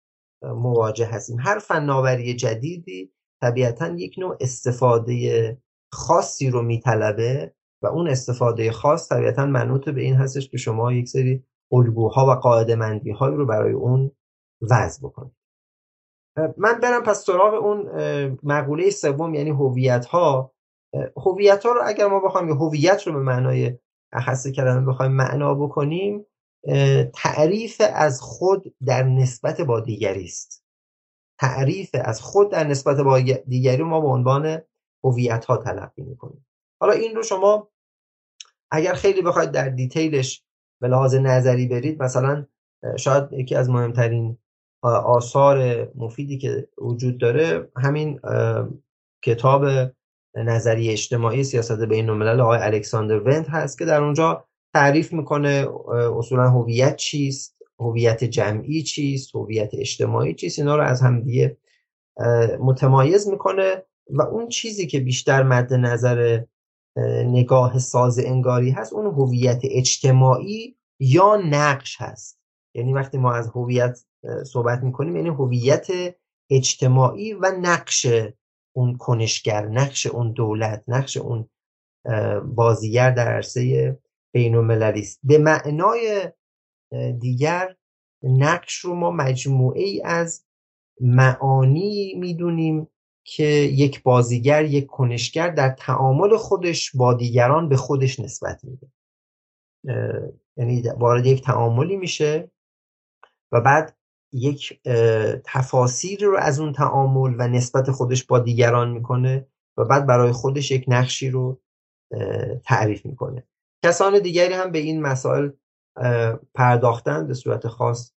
Speaker 2: مواجه هستیم. هر فناوری جدیدی طبیعتا یک نوع استفاده خاصی رو میطلبه و اون استفاده خاص طبیعتا منوط به این هستش که شما یک سری الگوها و قاعده مندی های رو برای اون وضع بکنید. من برم پس سراغ اون مقوله سوم یعنی هویت ها هویت ها رو اگر ما بخوایم هویت رو به معنای اخص کلمه بخوایم معنا بکنیم تعریف از خود در نسبت با دیگری است. تعریف از خود در نسبت با دیگری ما به عنوان هویت ها تلقی می‌کنیم. حالا این رو شما اگر خیلی بخواید در دیتیلش به لحاظ نظری برید مثلا شاید یکی از مهمترین آثار مفیدی که وجود داره همین کتاب نظری اجتماعی سیاست بین الملل آقای الکساندر ونت هست که در اونجا تعریف می‌کنه اصولا هویت چیست هویت جمعی چیست هویت اجتماعی چیست اینا رو از همدیگه متمایز می‌کنه و اون چیزی که بیشتر مد نظر نگاه ساز انگاری هست اون هویت اجتماعی یا نقش هست. یعنی وقتی ما از هویت صحبت می‌کنیم یعنی هویت اجتماعی و نقش اون کنشگر نقش اون دولت نقش اون بازیگر در عرصه بین است به معنای دیگر نقش رو ما مجموعه ای از معانی می‌دونیم که یک بازیگر یک کنشگر در تعامل خودش با دیگران به خودش نسبت میده. یعنی وارد یک تعاملی میشه و بعد یک تفاسیر رو از اون تعامل و نسبت خودش با دیگران می‌کنه و بعد برای خودش یک نقشی رو تعریف می‌کنه. کسان دیگری هم به این مسائل پرداختن به صورت خاص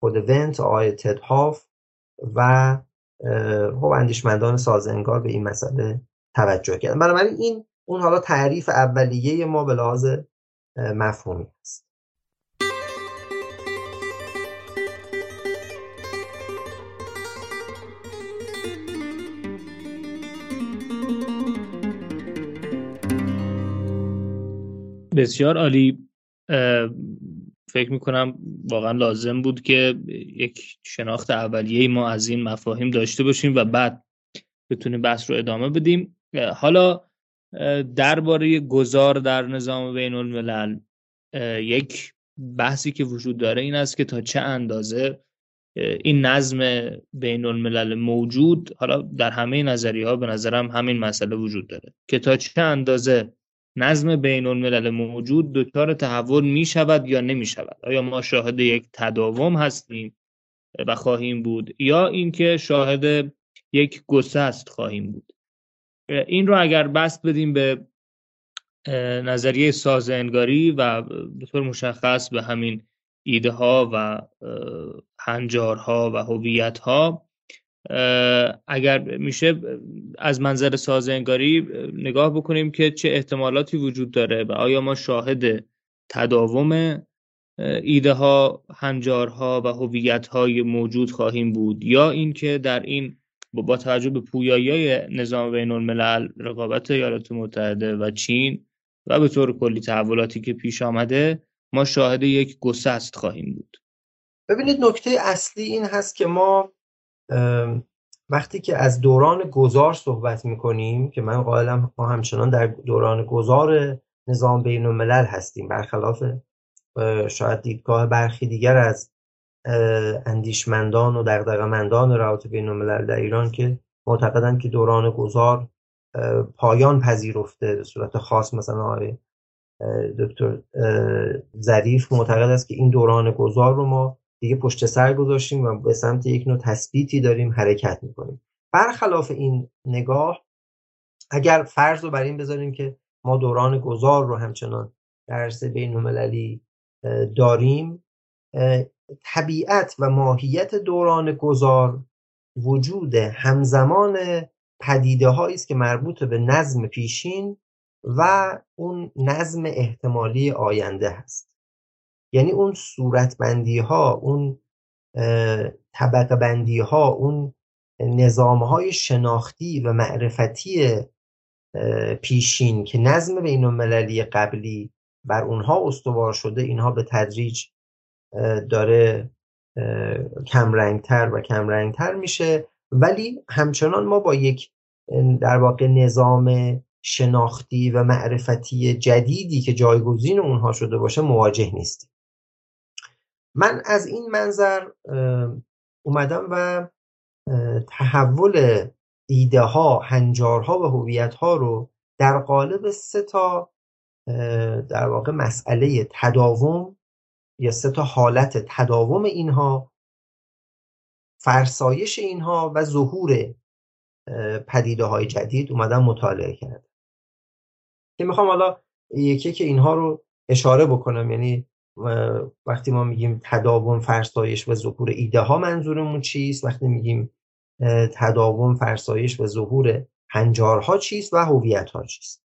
Speaker 2: خود ونت آقای تد هاف و خب اندیشمندان سازنگار به این مسئله توجه کردن. بنابراین این اون حالا تعریف اولیه ما به لحاظ مفهومی است
Speaker 1: بسیار عالی فکر می‌کنم واقعا لازم بود که یک شناخت اولیه ما از این مفاهیم داشته باشیم و بعد بتونیم بحث رو ادامه بدیم. حالا درباره گذار در نظام بین الملل یک بحثی که وجود داره این است که تا چه اندازه این نظم بین الملل موجود حالا در همه نظریه ها به نظرم همین مسئله وجود داره که تا چه اندازه نظم بین الملل موجود دچار تحول می شود یا نمی شود آیا ما شاهد یک تداوم هستیم و خواهیم بود یا اینکه شاهد یک گسست خواهیم بود؟ این رو اگر بست بدیم به نظریه سازنگاری و به طور مشخص به همین ایده ها و هنجارها و هویت ها اگر میشه از منظر سازنگاری نگاه بکنیم که چه احتمالاتی وجود داره و آیا ما شاهد تداوم ایده ها هنجارها و هویت های موجود خواهیم بود یا اینکه در این با توجه به پویایی نظام بین الملل رقابت ایالات متحده و چین و به طور کلی تحولاتی که پیش آمده ما شاهد یک گسست خواهیم بود.
Speaker 2: ببینید نکته اصلی این هست که ما وقتی که از دوران گذار صحبت می‌کنیم که من قائلم ما همچنان در دوران گذار نظام بین الملل هستیم برخلاف شاید دیدگاه برخی دیگر از اندیشمندان و دغدغه‌مندان روابط بین الملل در ایران که معتقدند که دوران گذار پایان پذیرفته به صورت خاص مثلا آقای دکتر ظریف معتقد است که این دوران گذار رو ما دیگه پشت سر گذاشتیم و به سمت یک نوع تثبیتی داریم حرکت می‌کنیم. برخلاف این نگاه اگر فرض رو بر این بذاریم که ما دوران گذار رو همچنان در عرصه بین المللی داریم طبیعت و ماهیت دوران گذار وجود همزمان پدیده است که مربوط به نظم پیشین و اون نظم احتمالی آینده هست. یعنی اون صورت بندی ها اون طبقه بندی ها اون نظام های شناختی و معرفتی پیشین که نظم بین المللی قبلی بر اونها استوار شده اینها به تدریج داره کمرنگتر و کمرنگتر میشه. ولی همچنان ما با یک در واقع نظام شناختی و معرفتی جدیدی که جایگزین اونها شده باشه مواجه نیستیم. من از این منظر اومدم و تحول ایده ها هنجارها و هویت ها رو در قالب سه تا در واقع مسئله تداوم یا سه تا حالت تداوم اینها فرسایش اینها و ظهور پدیده های جدید اومدم مطالعه کرد که می‌خوام حالا یکی که اینها رو اشاره بکنم یعنی وقتی ما میگیم تداوم فرسایش و ظهور ایده ها منظورمون چیست؟ وقتی میگیم تداوم فرسایش و ظهور هنجارها چیست و هویت ها چیست؟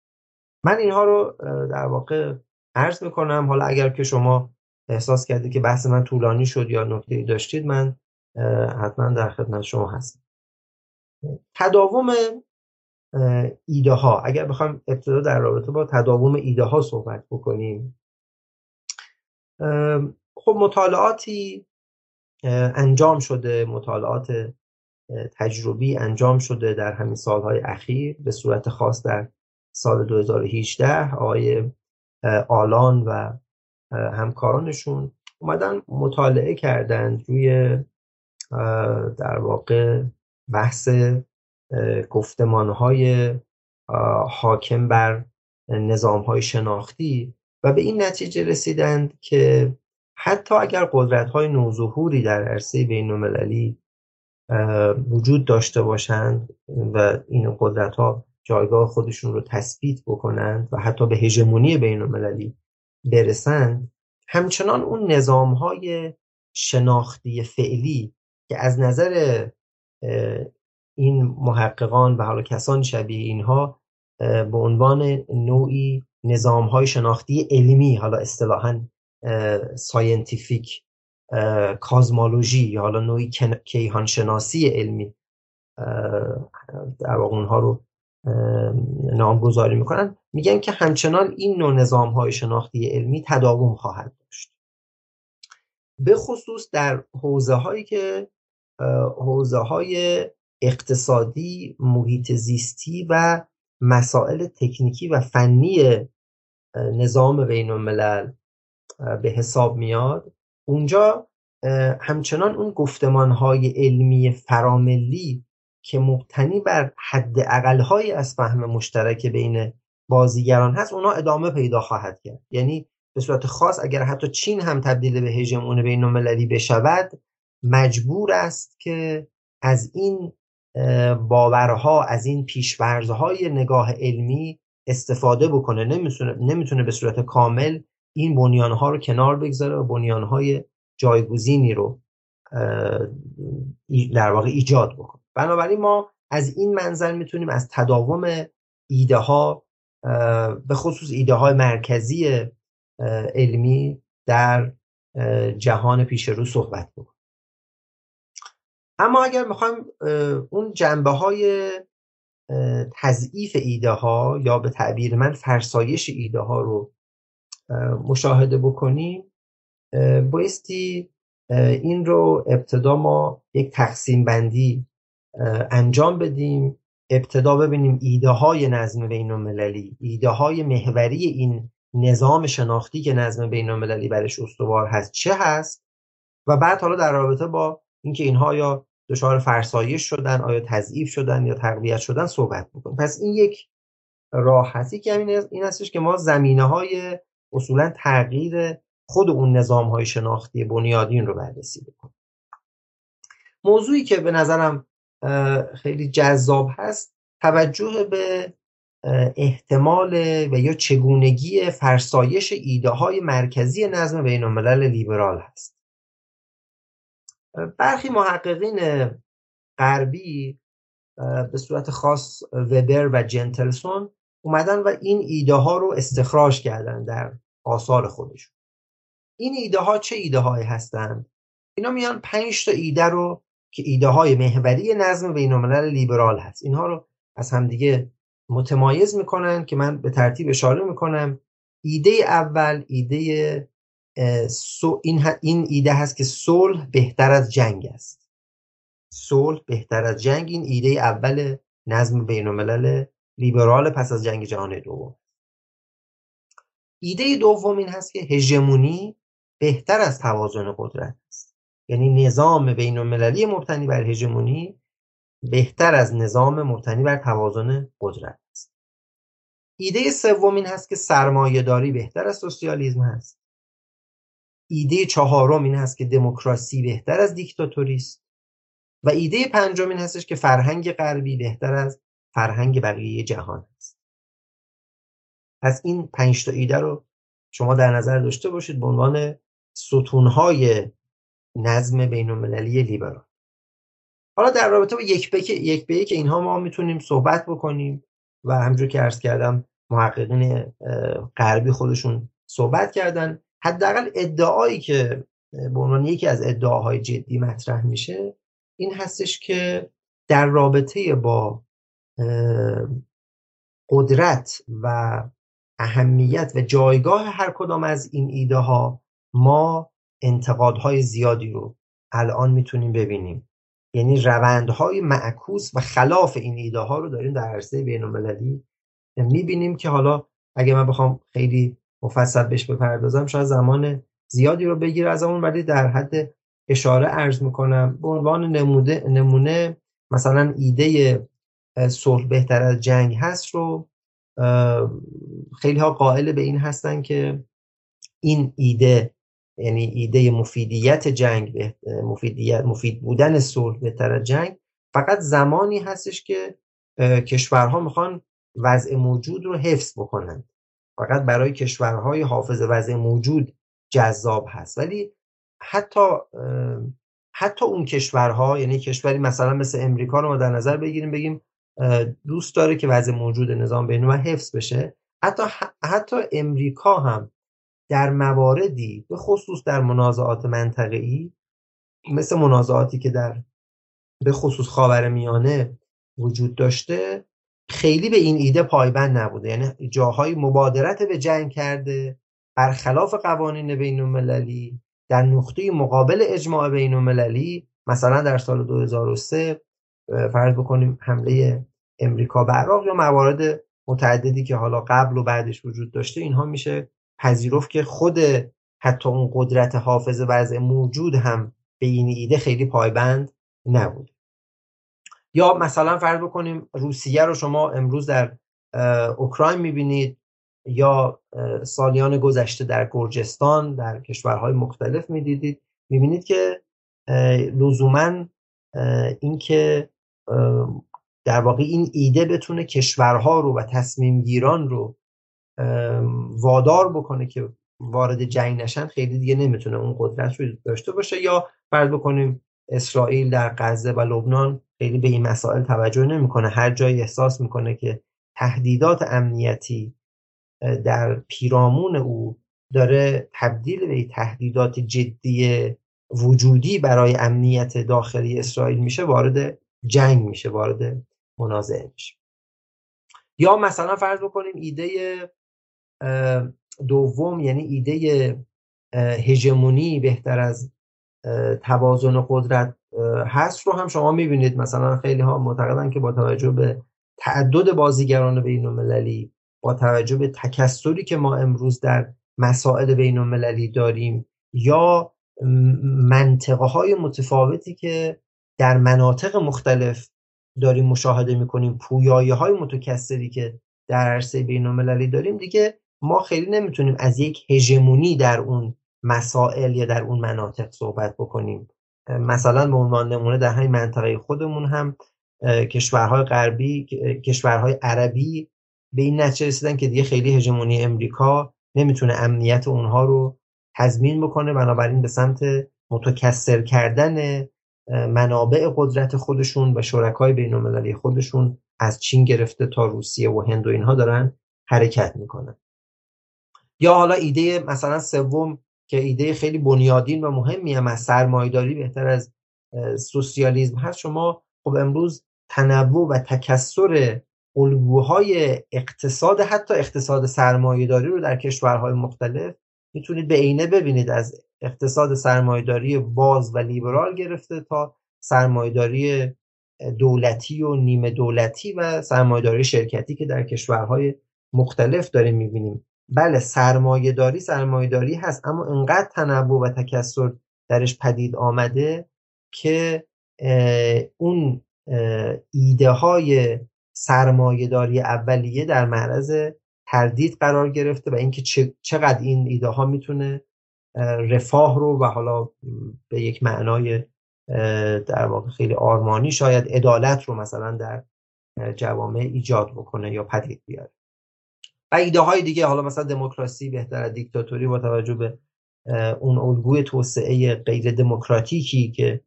Speaker 2: من اینها رو در واقع عرض می‌کنم. حالا اگر که شما احساس کردید که بحث من طولانی شد یا نکته داشتید من حتما در خدمت شما هستم. تداوم ایده ها. اگر بخوام ابتدا در رابطه با تداوم ایده ها صحبت بکنیم خب مطالعاتی انجام شده مطالعات تجربی انجام شده در همین سالهای اخیر به صورت خاص در سال 2018 آقای آلان و همکارانشون اومدن مطالعه کردند روی در واقع بحث گفتمان های حاکم بر نظام های شناختی. و به این نتیجه رسیدند که حتی اگر قدرت های نوظهوری در عرصه بین المللی وجود داشته باشند و این قدرت ها جایگاه خودشون رو تثبیت بکنند و حتی به هژمونی بین المللی برسند همچنان اون نظام های شناختی فعلی که از نظر این محققان و حالا کسان شبیه اینها به عنوان نوعی نظام های شناختی علمی حالا اصطلاحا scientific cosmology یا حالا نوعی کیهان شناسی علمی در واقع اونها رو نامگذاری می‌کنن. میگن که همچنان این نوع نظام های شناختی علمی تداوم خواهد داشت. به خصوص در حوزه هایی که حوزه های اقتصادی محیط زیستی و مسائل تکنیکی و فنی نظام بین الملل به حساب میاد. اونجا همچنان اون گفتمان های علمی فراملی که مبتنی بر حد اقلهایی از فهم مشترک بین بازیگران هست اونا ادامه پیدا خواهد کرد. یعنی به صورت خاص اگر حتی چین هم تبدیل به هژمون بین المللی بشود مجبور است که از این باورها از این پیشورزهای نگاه علمی استفاده بکنه نمی‌تونه نمی‌تونه به صورت کامل این بنیانها رو کنار بگذاره و بنیانهای جایگزینی رو در واقع ایجاد بکنه. بنابراین ما از این منظر می‌تونیم از تداوم ایده ها به خصوص ایده های مرکزی علمی در جهان پیش رو صحبت بکنیم. اما اگر می‌خوایم اون جنبه ای تضعیف ایده ها یا به تعبیر من فرسایش ایده ها رو مشاهده بکنیم. بایستی این رو ابتدا ما یک تقسیم بندی انجام بدیم. ابتدا ببینیم ایده های نظم بین المللی ایده های محوری این نظام شناختی که نظم بین المللی برش استوار هست چه هست؟ و بعد حالا در رابطه با اینکه اینها یا دچار فرسایش شدن آیا تضعیف شدن یا تقویت شدن صحبت بکنیم. پس این یک راه هستی که این هستش که ما زمینه های اصولا تغییر خود اون نظام های شناختی بنیادین رو بررسی بکنیم. موضوعی که به نظرم خیلی جذاب هست توجه به احتمال و یا چگونگی فرسایش ایده های مرکزی نظم بین الملل لیبرال هست. برخی محققین غربی به صورت خاص وبر و جنتلسون اومدن و این ایده ها رو استخراج کردن در آثار خودشون. این ایده ها چه ایده هایی هستند اینا میان پنج تا ایده رو که ایده های محوری نظم بین الملل لیبرال هست. اینها رو از همدیگه متمایز می‌کنن که من به ترتیب اشاره می‌کنم. ایده اول ایده این, این ایده هست که صلح بهتر از جنگ است. صلح بهتر از جنگ. این ایده اول نظم بین الملل لیبرال پس از جنگ جهانی دوم. ایده دوم این هست که هژمونی بهتر از توازن قدرت است. یعنی نظام بین المللی مبتنی بر هژمونی بهتر از نظام مبتنی بر توازن قدرت است. ایده سوم این هست که سرمایه داری بهتر از سوسیالیسم هست. ایده چهارم این هست که دموکراسی بهتر از دیکتاتوری است و ایده پنجم این هستش که فرهنگ غربی بهتر از فرهنگ بقیه جهان است پس این پنج تا ایده رو شما در نظر داشته باشید به عنوان ستونهای نظم بین المللی لیبرال. حالا در رابطه با یک به یک به یک اینها ما می‌تونیم صحبت بکنیم و همجور که عرض کردم محققین غربی خودشون صحبت کردن. حداقل ادعایی که به عنوان یکی از ادعاهای جدی مطرح میشه این هستش که در رابطه با قدرت و اهمیت و جایگاه هر کدام از این ایده ها ما انتقادهای زیادی رو الان می‌تونیم ببینیم. یعنی روندهای معکوس و خلاف این ایده ها رو داریم در عرصه بین المللی می‌بینیم که حالا اگه من بخوام خیلی مفصل بهش بپردازم شاید زمان زیادی رو بگیره از اون ولی در حد اشاره ارز می‌کنم. به عنوان نموده نمونه مثلا ایده صلح بهتر از جنگ هست رو خیلی ها قائل به این هستن که این ایده یعنی ایده مفیدیت جنگ مفیدیت مفید بودن صلح بهتر از جنگ فقط زمانی هستش که کشورها می‌خوان وضع موجود رو حفظ بکنند فقط برای کشورهای حافظ وضع موجود جذاب هست. ولی حتی حتی اون کشورها یعنی کشوری مثلا مثل امریکا رو ما در نظر بگیریم بگیم دوست داره که وضع موجود نظام بین حفظ بشه. حتی حتی امریکا هم در مواردی به خصوص در منازعات منطقه‌ای مثل منازعاتی که در به خصوص خاور میانه وجود داشته خیلی به این ایده پایبند نبوده. یعنی جاهای مبادرت به جنگ کرده برخلاف قوانین بین المللی در نقطه مقابل اجماع بین المللی مثلا در سال 2003 فرض بکنیم حمله امریکا به عراق یا موارد متعددی که حالا قبل و بعدش وجود داشته اینها میشه پذیرفت که خود حتی اون قدرت حافظ وضع موجود هم به این ایده خیلی پایبند نبود. یا مثلا فرض بکنیم روسیه رو شما امروز در اوکراین می‌بینید یا سالیان گذشته در گرجستان در کشورهای مختلف می‌دیدید. می‌بینید که لزوما اینکه در واقع این ایده بتونه کشورها رو و تصمیم گیران رو وادار بکنه که وارد جنگ نشن خیلی دیگه نمی‌تونه اون قدرت رو داشته باشه. یا فرض بکنیم اسرائیل در غزه و لبنان خیلی به این مسائل توجه نمی‌کنه. هر جایی احساس می‌کنه که تهدیدات امنیتی در پیرامون او داره تبدیل به تهدیدات جدی وجودی برای امنیت داخلی اسرائیل میشه وارد جنگ میشه وارد منازعه میشه. یا مثلا فرض بکنیم ایده دوم یعنی ایده هژمونی بهتر از توازن قدرت هست رو هم شما می‌بینید. مثلا خیلی ها معتقدن که با توجه به تعدد بازیگران بین المللی با توجه به تکسری که ما امروز در مسائل بین المللی داریم یا منطقه های متفاوتی که در مناطق مختلف داریم مشاهده می‌کنیم پویایه های متکثری که در عرصه بین المللی داریم دیگه ما خیلی نمی‌تونیم از یک هژمونی در اون مسائل یا در اون مناطق صحبت بکنیم. مثلا به عنوان نمونه در همین منطقه خودمون هم کشورهای غربی کشورهای عربی به این نتیجه رسیدن که دیگه خیلی هژمونی امریکا نمی‌تونه امنیت اونها رو تضمین بکنه بنابراین به سمت متکثر کردن منابع قدرت خودشون و شرکای بین المللی خودشون از چین گرفته تا روسیه و هند و اینها دارن حرکت می‌کنن. یا حالا ایده مثلا سوم که ایده خیلی بنیادین و مهمی هم از سرمایداری بهتر از سوسیالیسم هست. شما خب امروز تنوع و تکسر الگوهای اقتصاد حتی اقتصاد سرمایهداری رو در کشورهای مختلف می‌تونید به عینه ببینید. از اقتصاد سرمایهداری باز و لیبرال گرفته تا سرمایهداری دولتی و نیمه دولتی و سرمایهداری شرکتی که در کشورهای مختلف داریم می‌بینیم. بله سرمایهداری سرمایهداری هست اما انقدر تنوع و تکسر درش پدید آمده که اون ایده های سرمایهداری اولیه در معرض تردید قرار گرفته و اینکه چقدر این ایده ها می‌تونه رفاه رو و حالا به یک معنای در واقع خیلی آرمانی شاید عدالت رو مثلا در جوامع ایجاد بکنه یا پدید بیاره. و ایده های دیگه حالا مثلا دموکراسی بهتر از دیکتاتوری با توجه به اون الگوی توسعه غیر دموکراتیکی که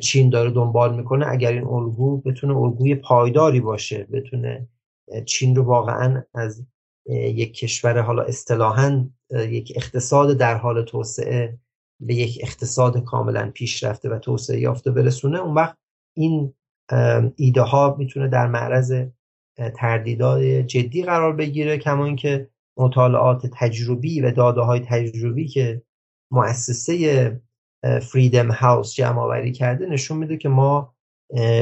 Speaker 2: چین داره دنبال می‌کنه اگر این الگو بتونه الگوی پایداری باشه بتونه چین رو واقعا از یک کشور حالا اصطلاحا یک اقتصاد در حال توسعه به یک اقتصاد کاملا پیشرفته و توسعه یافته برسونه اون وقت این ایده ها می‌تونه در معرض تردیدات جدی قرار بگیره کما اینکه مطالعات تجربی و داده های تجربی که مؤسسه فریدم هاوس جمع آوری کرده نشون میده که ما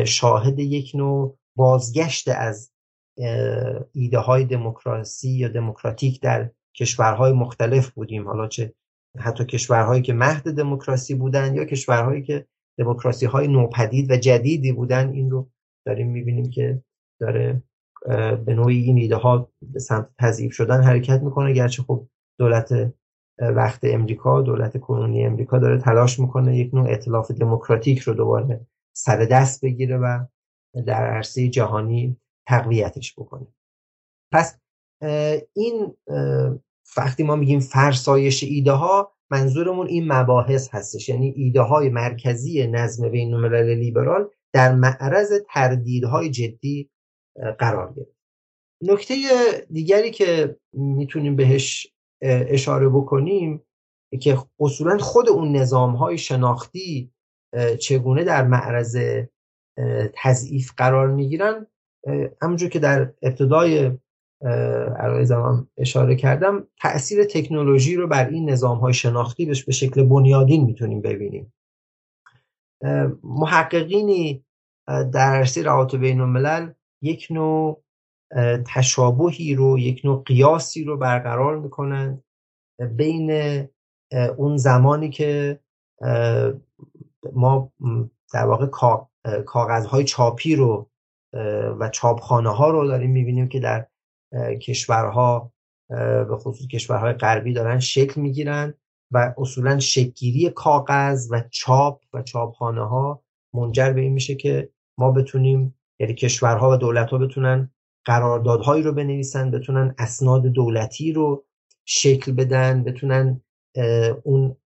Speaker 2: شاهد یک نوع بازگشت از ایده های دموکراسی یا دموکراتیک در کشورهای مختلف بودیم. حالا چه حتی کشورهایی که مهد دموکراسی بودن یا کشورهایی که دموکراسی های نوپدید و جدیدی بودن این رو داریم می‌بینیم که داره به نوعی این ایده ها به سمت تضعیف شدن حرکت می‌کنه. گرچه خب دولت وقت امریکا دولت کنونی امریکا داره تلاش می‌کنه یک نوع اطلاف دموکراتیک رو دوباره سر دست بگیره و در عرصه جهانی تقویتش بکنه. پس این وقتی ما میگیم فرسایش ایده ها منظورمون این مباحث هستش. یعنی ایده های مرکزی نظم بین الملل لیبرال در معرض تردیدهای جدی قرار گرفت. نکته دیگری که می‌تونیم بهش اشاره بکنیم که اصولا خود اون نظام های شناختی چگونه در معرض تضعیف قرار می‌گیرن همونجور که در ابتدای زمان اشاره کردم تاثیر تکنولوژی رو بر این نظام های شناختی به شکل بنیادین می‌تونیم ببینیم. محققینی در عرصه روابط بین الملل یک نوع تشابهی رو یک نوع قیاسی رو برقرار می‌کنن بین اون زمانی که ما در واقع کاغذهای چاپی رو و چاپخانه ها رو داریم می‌بینیم که در کشورها به خصوص کشورهای غربی دارن شکل می‌گیرن و اصولا شکلگیری کاغذ و چاپ و چاپخانه ها منجر به این میشه که ما بتونیم یعنی کشورها و دولت ها بتونن قراردادهایی رو بنویسن بتونن اسناد دولتی رو شکل بدن بتونن اون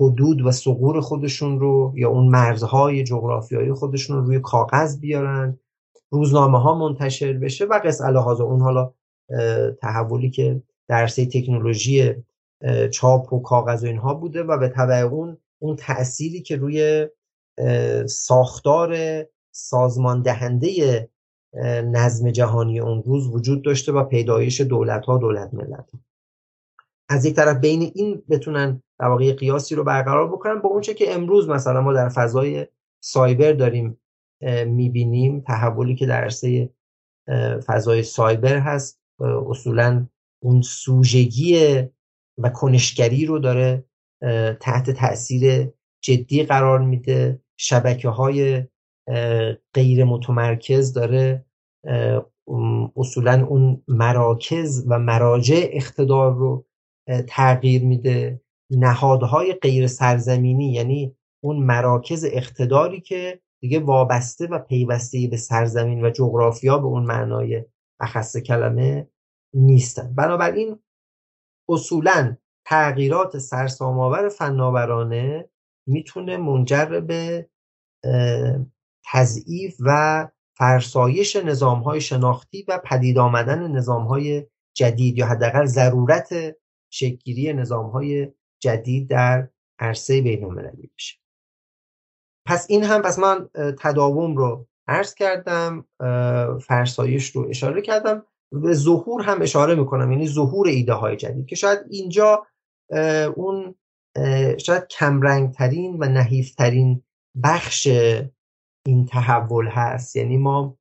Speaker 2: حدود و سقور خودشون رو یا اون مرزهای جغرافیایی خودشون رو روی کاغذ بیارن. روزنامه ها منتشر بشه و قص الهازا اون حالا تحولی که در تکنولوژی چاپ و کاغذ و اینها بوده و به طبع اون اون تأثیری که روی ساختار سازمان دهنده نظم جهانی اون روز وجود داشته و پیدایش دولت ها دولت ملت از یک طرف بین این بتونن در واقع قیاسی رو برقرار بکنن با اونچه که امروز مثلا ما در فضای سایبر داریم می‌بینیم تحولی که در عرصه فضای سایبر هست. اصولا اون سوژگی و کنشگری رو داره تحت تاثیر جدی قرار میده. شبکه های غیر متمرکز داره اصولا اون مراکز و مراجع اقتدار رو تغییر میده. نهادهای غیر سرزمینی یعنی اون مراکز اقتداری که دیگه وابسته و پیوسته به سرزمین و جغرافیا به اون معنای اخص کلمه نیستن. بنابراین اصولا تغییرات سرسام‌آور فناورانه می‌تونه منجر به تضعیف و فرسایش های شناختی و پدید آمدن های جدید یا حداقل ضرورت شکلگیری های جدید در عرصه بین المللی بشه. پس این هم پس من تداوم رو عرض کردم فرسایش رو اشاره کردم به ظهور هم اشاره می‌کنم یعنی ظهور ایده های جدید که شاید اینجا اون شاید کمرنگترین و نحیفترین بخش این تحول هست. یعنی ما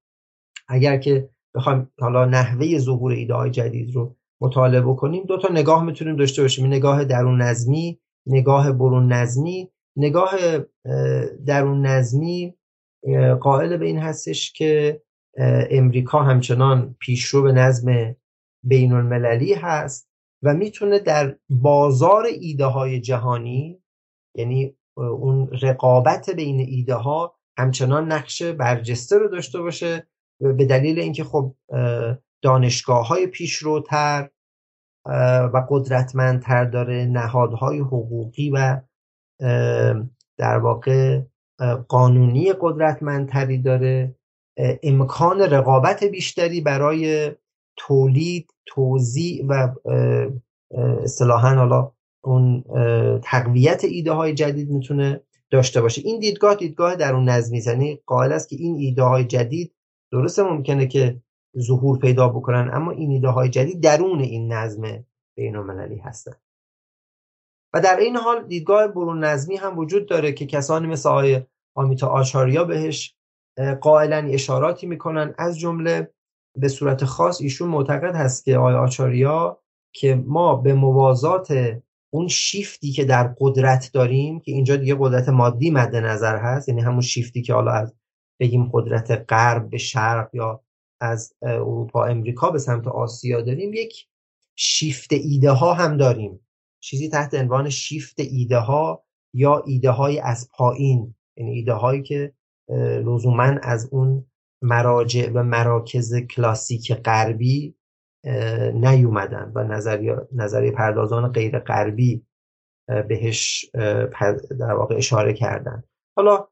Speaker 2: اگر که بخوایم حالا نحوه ظهور ایده های جدید رو مطالعه بکنیم دو تا نگاه می‌تونیم داشته باشیم. نگاه درون نظمی نگاه برون نظمی. نگاه درون نظمی قائل به این هستش که امریکا همچنان پیشرو به نظم بین المللی هست و می‌تونه در بازار ایده های جهانی یعنی اون رقابت بین ایده ها همچنان نقش برجسته رو داشته باشه به دلیل اینکه خب دانشگاه های پیشروتر و قدرتمندتر داره نهادهای حقوقی و در واقع قانونی قدرتمندتری داره امکان رقابت بیشتری برای تولید توزیع و اصطلاحا حالا اون تقویت ایده های جدید می‌تونه داشته باشه. این دیدگاه دیدگاه در اون نظمی یعنی قائل است که این ایده های جدید درسته ممکنه که ظهور پیدا بکنن اما این ایده های جدید درون این نظم بین المللی هستن. و در این حال دیدگاه برون نظمی هم وجود داره که کسانی مثل آقای آمیتا آچاریا بهش قائلا اشاراتی می‌کنن. از جمله به صورت خاص ایشون معتقد هست که آقای آچاریا که ما به موازات اون شیفتی که در قدرت داریم که اینجا دیگه قدرت مادی مد نظر هست یعنی همون شیفتی که حالا از بگیم قدرت غرب به شرق یا از اروپا امریکا به سمت آسیا داریم یک شیفت ایده ها هم داریم. چیزی تحت عنوان شیفت ایده ها یا ایده های از پایین یعنی ایده هایی که لزوما از اون مراجع و مراکز کلاسیک غربی نیومدن و نظریه, نظریه پردازان غیر غربی بهش در واقع اشاره کردن. حالا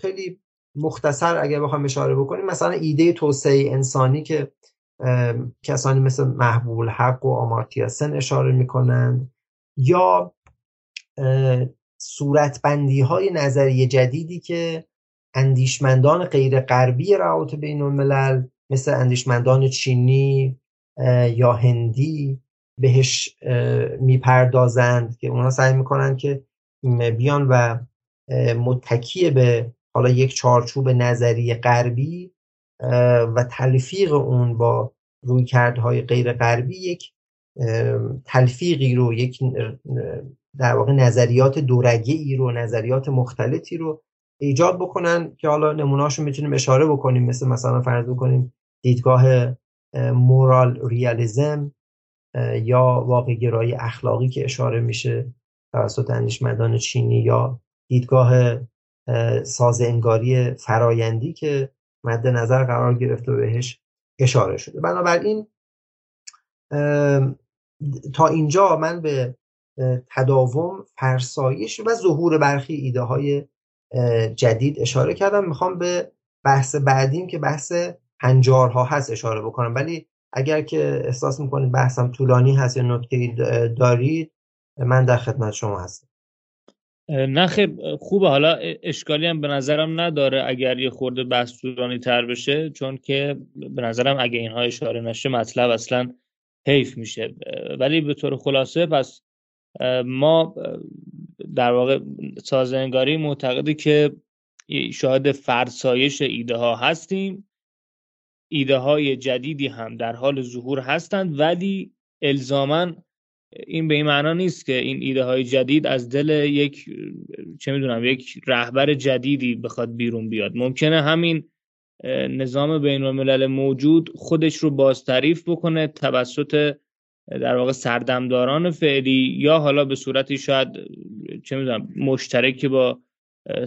Speaker 2: خیلی مختصر اگر بخوام اشاره بکنیم مثلا ایده توسعه انسانی که کسانی مثل محبوب الحق و آمارتیا اشاره می‌کنند یا صورتبندی های نظریه جدیدی که اندیشمندان غیر غربی روابط بین الملل مثل اندیشمندان چینی یا هندی بهش می‌پردازند که اونا سعی می‌کنن که بیان و متکی به حالا یک چارچوب نظری غربی و تلفیق اون با رویکردهای غیر غربی یک تلفیقی رو یک در واقع نظریات دورگه ای رو نظریات مختلفی رو ایجاد بکنن که حالا نمونهاشو می‌تونیم اشاره بکنیم. مثل مثلا فرض بکنیم دیدگاه مورال ریالیزم یا واقع گرایی اخلاقی که اشاره میشه توسط اندیشمندان چینی یا دیدگاه ساز انگاری فرایندی که مد نظر قرار گرفته و بهش اشاره شده. بنابراین تا اینجا من به تداوم فرسایش و ظهور برخی ایده های جدید اشاره کردم. می‌خوام به بحث بعدیم که بحث هنجارها هست اشاره بکنم. ولی اگر که احساس می‌کنید بحثم طولانی هست یا نکته دارید من در خدمت شما هستم.
Speaker 1: نه خب خوبه. حالا اشکالی هم به نظرم نداره اگر یه خورده بحث طولانی تر بشه چون که به نظرم اگه اینها اشاره نشه مطلب اصلا حیف میشه. ولی به طور خلاصه پس ما در واقع سازنگاری معتقده که شاهد فرسایش ایده ها هستیم. ایده های جدیدی هم در حال ظهور هستند ولی الزاما این به این معنا نیست که این ایده های جدید از دل یک چه می‌دونم یک رهبر جدیدی بخواد بیرون بیاد. ممکنه همین نظام بین الملل موجود خودش رو بازتعریف بکنه توسط در واقع سردمداران فعلی یا حالا به صورتی شاید چه می‌دونم مشترکی با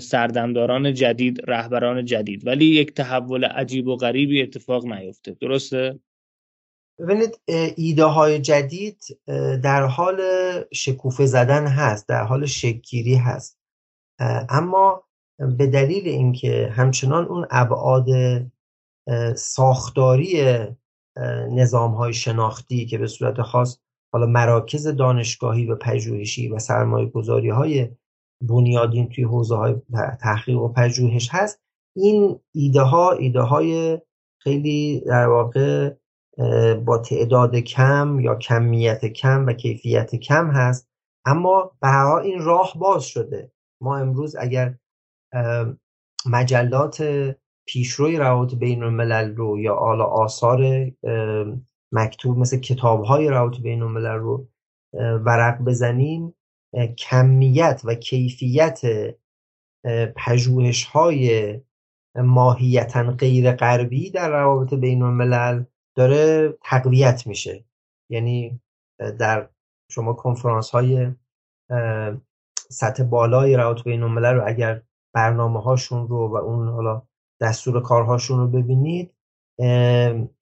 Speaker 1: سردمداران جدید رهبران جدید. ولی یک تحول عجیب و غریبی اتفاق نیفته. درسته؟
Speaker 2: ببینید ایده های جدید در حال شکوفه زدن هست در حال شکگیری هست. اما به دلیل اینکه همچنان اون ابعاد ساختاری نظام های شناختی که به صورت خاص حالا مراکز دانشگاهی و پژوهشی و سرمایه گذاری های بنیادین توی حوزه های تحقیق و پژوهش هست. این ایده ها ایده های خیلی در واقع با تعداد کم یا کمیت کم و کیفیت کم هست. اما به هر این راه باز شده. ما امروز اگر مجلات پیشروی روابط بین الملل رو یا آلا آثار مکتوب مثل کتاب های روابط بین الملل رو ورق بزنیم کمیت و کیفیت پژوهش های ماهیتا غیر غربی در روابط بین الملل داره تقویت میشه. یعنی در شما کنفرانس های سطح بالای روابط بین الملل رو اگر برنامه هاشون رو و اون حالا دستور کارهاشون رو ببینید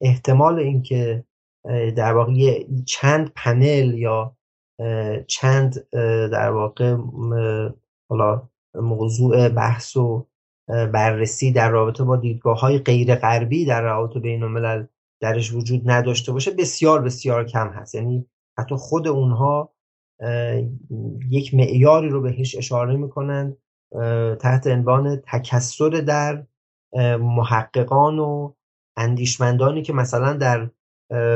Speaker 2: احتمال اینکه در واقع چند پنل یا چند در واقع حالا موضوع بحث و بررسی در رابطه با دیدگاه های غیر غربی در روابط بین الملل درش وجود نداشته باشه بسیار بسیار کم هست. یعنی حتی خود اونها یک معیاری رو بهش اشاره می‌کنن تحت عنوان تکسر در محققان و اندیشمندانی که مثلا در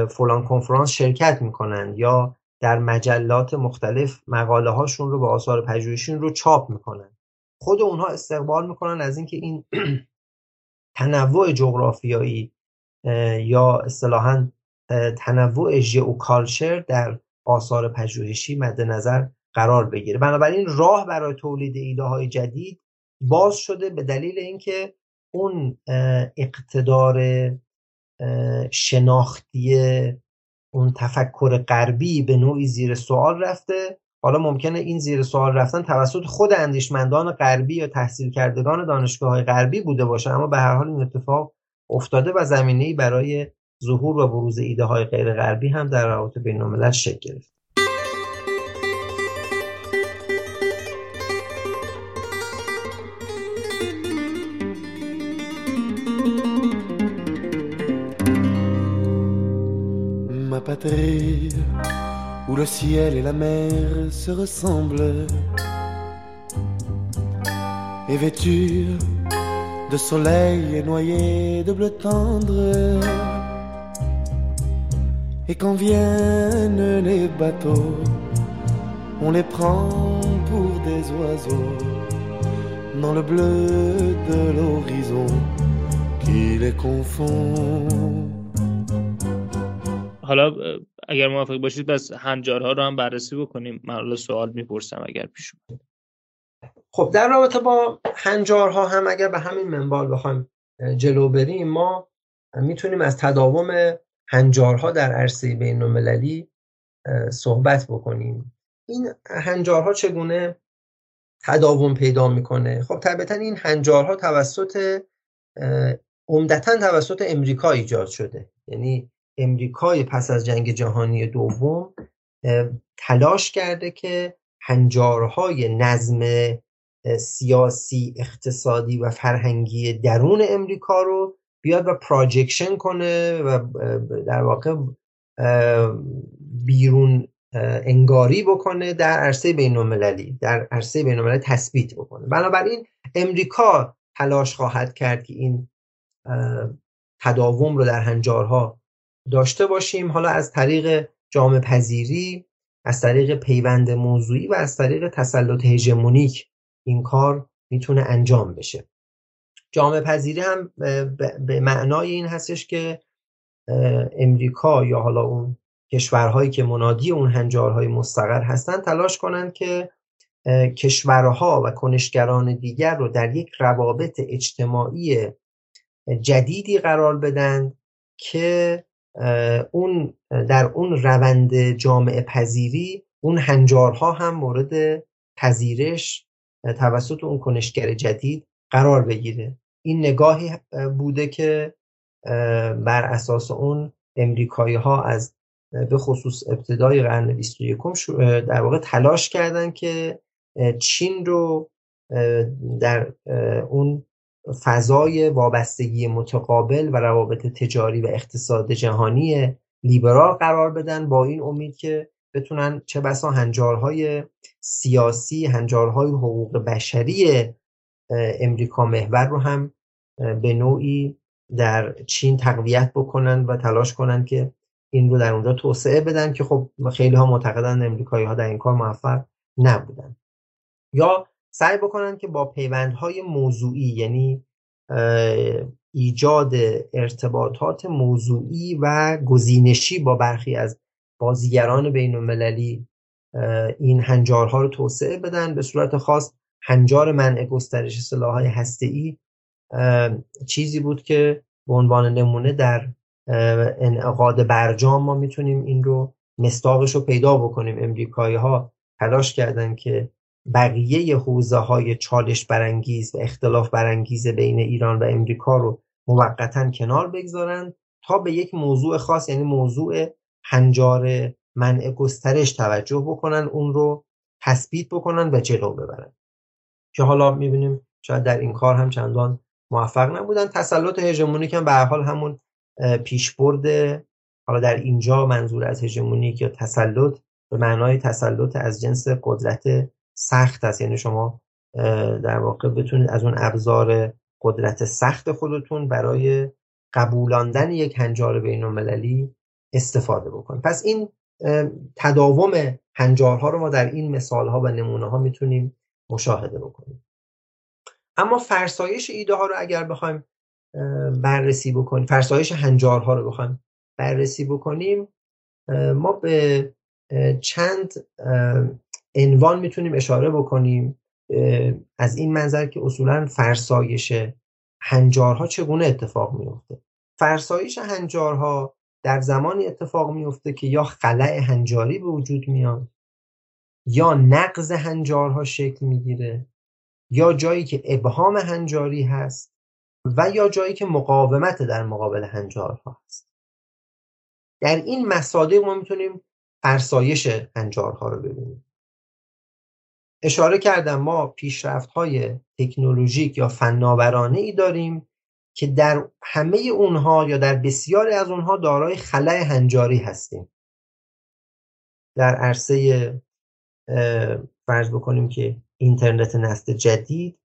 Speaker 2: فلان کنفرانس شرکت می‌کنند یا در مجلات مختلف مقاله هاشون رو به آثار پژوهشیشون رو چاپ می‌کنن. خود اونها استقبال می‌کنن از اینکه این <clears throat> تنوع جغرافیایی یا اصطلاحا تنوع ژئوکالچر در آثار پژوهشی مد نظر قرار بگیره. بنابراین راه برای تولید ایده های جدید باز شده به دلیل اینکه اون اقتدار شناختی اون تفکر غربی به نوعی زیر سوال رفته. حالا ممکنه این زیر سوال رفتن توسط خود اندیشمندان غربی یا تحصیل کردگان دانشگاه های غربی بوده باشه اما به هر حال این اتفاق افتاده و زمینه برای ظهور و بروز ایده های غیر غربی هم در روابط بین الملل شکل گرفت
Speaker 3: le ciel et la mer se ressemblent et vêtue de soleil et noyée de bleu tendre. Et quand viennent les bateaux, on les prend pour des oiseaux dans le bleu de l'horizon qui les confond.
Speaker 1: Euh, اگر موافق باشید بس هنجارها رو هم بررسی بکنیم. من سوال می‌پرسم اگر پیش اومد.
Speaker 2: خب در رابطه با هنجارها هم اگر به همین منوال بخوایم جلو بریم ما می‌تونیم از تداوم هنجارها در عرصه بین المللی صحبت بکنیم. این هنجارها چگونه تداوم پیدا می‌کنه؟ خب طبیعتا این هنجارها توسط عمدتا توسط امریکا ایجاد شده. یعنی امریکای پس از جنگ جهانی دوم تلاش کرده که هنجارهای نظم سیاسی اقتصادی و فرهنگی درون امریکا رو بیاد و پراجکشن کنه و در واقع بیرون انگاری بکنه در عرصه بین المللی در عرصه بین المللی تثبیت بکنه. بنابراین امریکا تلاش خواهد کرد که این تداوم رو در هنجارها داشته باشیم. حالا از طریق جامعه پذیری از طریق پیوند موضوعی و از طریق تسلط هژمونیک این کار می‌تونه انجام بشه. جامعه پذیری هم به معنای این هستش که امریکا یا حالا اون کشورهایی که منادی اون هنجارهای مستقر هستند تلاش کنند که کشورها و کنشگران دیگر رو در یک روابط اجتماعی جدیدی قرار بدن که اون در اون روند جامعه پذیری اون هنجارها هم مورد پذیرش توسط اون کنشگر جدید قرار بگیره. این نگاهی بوده که بر اساس اون امریکایی ها از به خصوص ابتدای قرن 21 در واقع تلاش کردن که چین رو در اون فضای وابستگی متقابل و روابط تجاری و اقتصاد جهانی لیبرال قرار بدن با این امید که بتونن چه بسا هنجارهای سیاسی هنجارهای حقوق بشری امریکا محور رو هم به نوعی در چین تقویت بکنن و تلاش کنن که این رو در اونجا توسعه بدن که خب خیلی ها معتقدن امریکایی ها در این کار موفق نبودن. یا سعی بکنن که با پیوندهای موضوعی یعنی ایجاد ارتباطات موضوعی و گزینشی با برخی از بازیگران بین المللی این هنجارها رو توسعه بدن. به صورت خاص هنجار منع گسترش سلاحهای هسته‌ای چیزی بود که به عنوان نمونه در انعقاد برجام ما می‌تونیم این رو مستاقش رو پیدا بکنیم. امریکایی ها تلاش کردن که بقیه حوزه های چالش برانگیز و اختلاف برانگیز بین ایران و امریکا رو موقتا کنار بگذارن تا به یک موضوع خاص یعنی موضوع هنجار منع گسترش توجه بکنن اون رو تثبیت بکنن و جلو ببرن. که حالا می‌بینیم شاید در این کار هم چندان موفق نبودن. تسلط هژمونیک هم به حال همون پیشبرد حالا در اینجا منظور از هژمونیک یا تسلط به معنای تسلط از جنس قدرت سخت است. یعنی شما در واقع بتونید از اون ابزار قدرت سخت خودتون برای قبولاندن یک هنجار بین المللی استفاده بکنید. پس این تداوم هنجارها رو ما در این مثالها و نمونه ها می‌تونیم مشاهده بکنیم. اما فرسایش ایده ها رو اگر بخوایم بررسی بکنیم فرسایش هنجارها رو بخوایم بررسی بکنیم ما به چند عنوان می‌تونیم اشاره بکنیم از این منظر که اصولا فرسایش هنجارها چگونه اتفاق میفته فرسایش هنجارها در زمانی اتفاق میفته که یا خلع هنجاری به وجود میاد یا نقض هنجارها شکل می‌گیره یا جایی که ابهام هنجاری هست و یا جایی که مقاومت در مقابل هنجارها هست. در این مصادیق ما می‌تونیم فرسایش هنجارها رو ببینیم. اشاره کردم ما پیشرفت های تکنولوژیک یا فناورانه ای داریم که در همه اونها یا در بسیاری از اونها دارای خلای هنجاری هستیم. در عرصه فرض بکنیم که اینترنت نسل جدید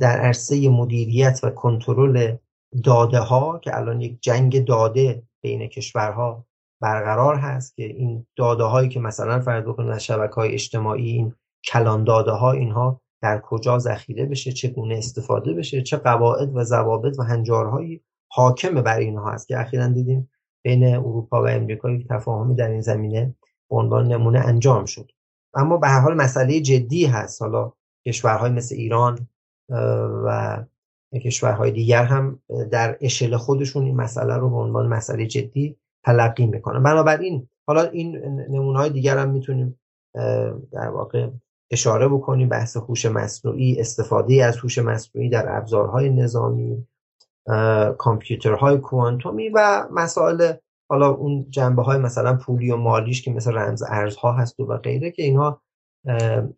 Speaker 2: در عرصه مدیریت و کنترل داده ها که الان یک جنگ داده بین کشورها برقرار هست که این داده هایی که مثلا فرض بکنیم از شبکه های اجتماعی این کلان داده ها اینها در کجا ذخیره بشه چگونه استفاده بشه چه قواعد و ضوابط و هنجارهایی حاکم بر اینها هست که اخیرا دیدیم بین اروپا و امریکا یک تفاهمی در این زمینه به عنوان نمونه انجام شد. اما به هر حال مسئله جدی هست. حالا کشورهای مثل ایران و کشورهای دیگر هم در اشل خودشون این مسئله رو به عنوان مسئله جدی تلقی می‌کنن. بنابراین حالا این نمونه های دیگر هم می‌تونیم در واقع اشاره بکنیم بحث هوش مصنوعی استفاده از هوش مصنوعی در ابزارهای نظامی کامپیوترهای کوانتومی و مسائل حالا اون جنبه های مثلا پولی و مالیش که مثل رمز ارزها هست و غیره که اینها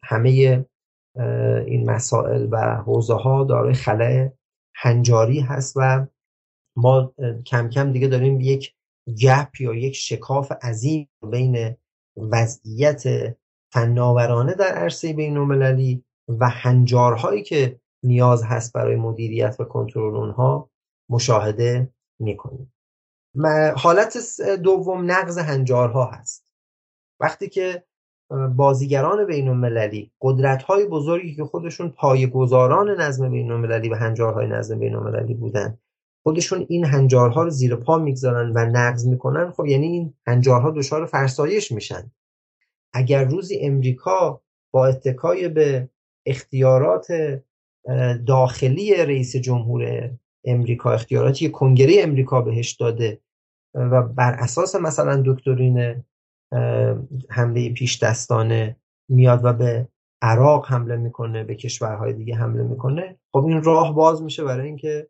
Speaker 2: همه این مسائل و حوزه ها دارای خلع هنجاری هست و ما کم کم دیگه داریم یک گپ یا یک شکاف عظیم بین وضعیت فناورانه در عرصه بین المللی و هنجارهایی که نیاز هست برای مدیریت و کنترل اونها مشاهده می‌کنیم. حالت دوم نقض هنجارها هست. وقتی که بازیگران بین المللی قدرت های بزرگی که خودشون پایگزاران نظم بین المللی و هنجارهای نظم بین المللی بودن خودشون این هنجارها رو زیر پا می‌گذارن و نقض می‌کنن خب یعنی این هنجارها دچار فرسایش میشن. اگر روزی امریکا با اتکای به اختیارات داخلی رئیس جمهور امریکا اختیاراتی کنگره امریکا بهش داده و بر اساس مثلا دکترین حمله پیش دستانه میاد و به عراق حمله می‌کنه به کشورهای دیگه حمله می‌کنه خب این راه باز میشه برای اینکه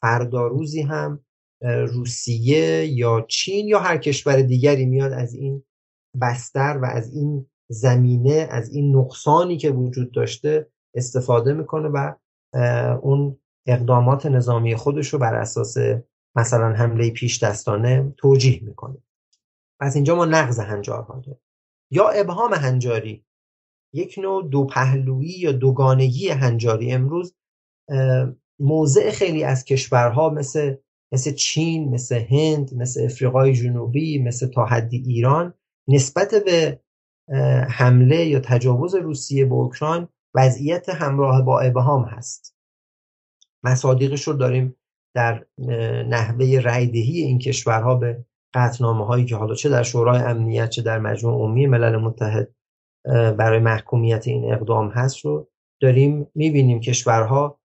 Speaker 2: فردا روزی هم روسیه یا چین یا هر کشور دیگری میاد از این بستر و از این زمینه از این نقصانی که وجود داشته استفاده می‌کنه و اون اقدامات نظامی خودش رو بر اساس مثلا حمله پیش دستانه توجیه می‌کنه. پس اینجا ما نقض هنجارها داریم یا ابهام هنجاری. یک نوع دو پهلویی یا دوگانگی هنجاری امروز موضع خیلی از کشورها مثل مثل چین مثل هند مثل افریقای جنوبی مثل تا حدی ایران نسبت به حمله یا تجاوز روسیه به اوکراین وضعیت همراه با ابهام هست. مصادیقش رو داریم در نحوه رایدهی این کشورها به قطنامه هایی که حالا چه در شورای امنیت چه در مجموع عمومی ملل متحد برای محکومیت این اقدام هست رو داریم. می‌بینیم کشورها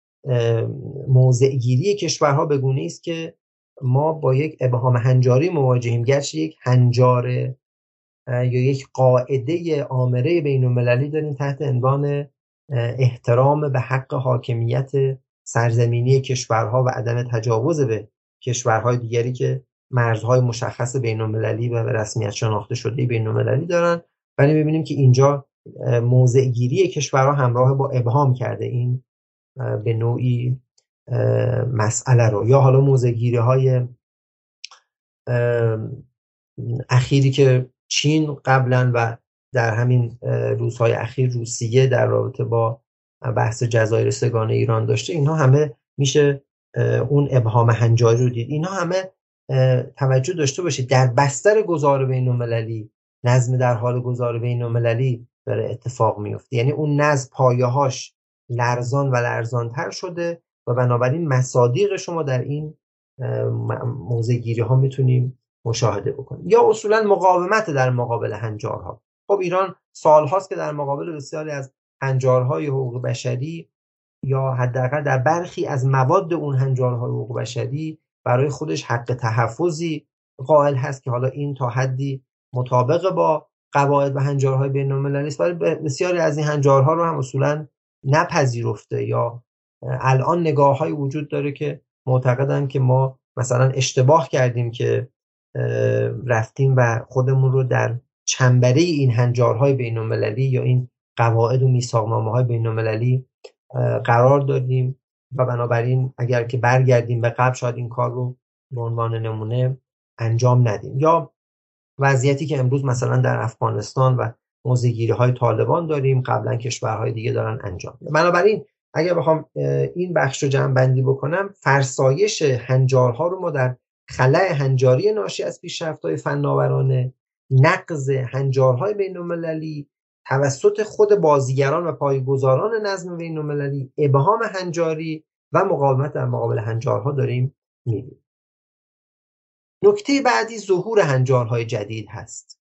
Speaker 2: موضعگیری کشورها به گونه است که ما با یک ابهام هنجاری مواجهیم گرچه یک هنجار یا یک قاعده آمره بین المللی داریم تحت عنوان احترام به حق حاکمیت سرزمینی کشورها و عدم تجاوز به کشورهای دیگری که مرزهای مشخص بین المللی و رسمیت شناخته شده بین المللی دارن. ولی می‌بینیم که اینجا موضع گیری کشورها همراه با ابهام کرده. این به نوعی مسئله رو. یا حالا موضع گیری های اخیری که چین قبلا و در همین روزهای اخیر روسیه در رابطه با بحث جزایر سگانه ایران داشته. اینها همه میشه اون ابهام هنجاری رو دید. اینها همه توجه داشته باشید. در بستر گذار بین المللی نظم در حال گذار بین المللی داره اتفاق میفته یعنی اون نظم پایه‌هاش لرزان و لرزانتر شده و بنابراین مصادیق شما در این موضع گیری ها می‌تونیم مشاهده بکنیم. یا اصولا مقاومت در مقابل هنجارها. خب ایران سالهاست که در مقابل بسیاری از هنجارهای حقوق بشری یا حداقل در برخی از مواد اون هنجارهای حقوق بشری برای خودش حق تحفظی قائل هست که حالا این تا حدی مطابق با قواعد و هنجارهای بین المللی است. ولی بسیاری از این هنجارها رو هم اصولا نپذیرفته یا الان نگاه های وجود داره که معتقدن که ما مثلا اشتباه کردیم که رفتیم و خودمون رو در چنبره این هنجارهای بین المللی یا این قواعد و میثاقنامه های بین قرار دادیم و بنابراین اگر که برگردیم به قبل شاید این کار رو به عنوان نمونه انجام ندیم. یا وضعیتی که امروز مثلا در افغانستان و موزگیری های طالبان داریم قبلا کشورهای دیگه دارن انجام بنابراین اگر بخوام این بخش رو جمع بندی بکنم فرسایش هنجارها رو ما در خلع هنجاری ناشی از پیشرفت های فناورانه نقض هنجارهای بین المللی توسط خود بازیگران و پایگزاران نظم بین المللی ابهام هنجاری و مقاومت در مقابل هنجارها داریم می‌بینیم. نکته بعدی ظهور هنجارهای جدید هست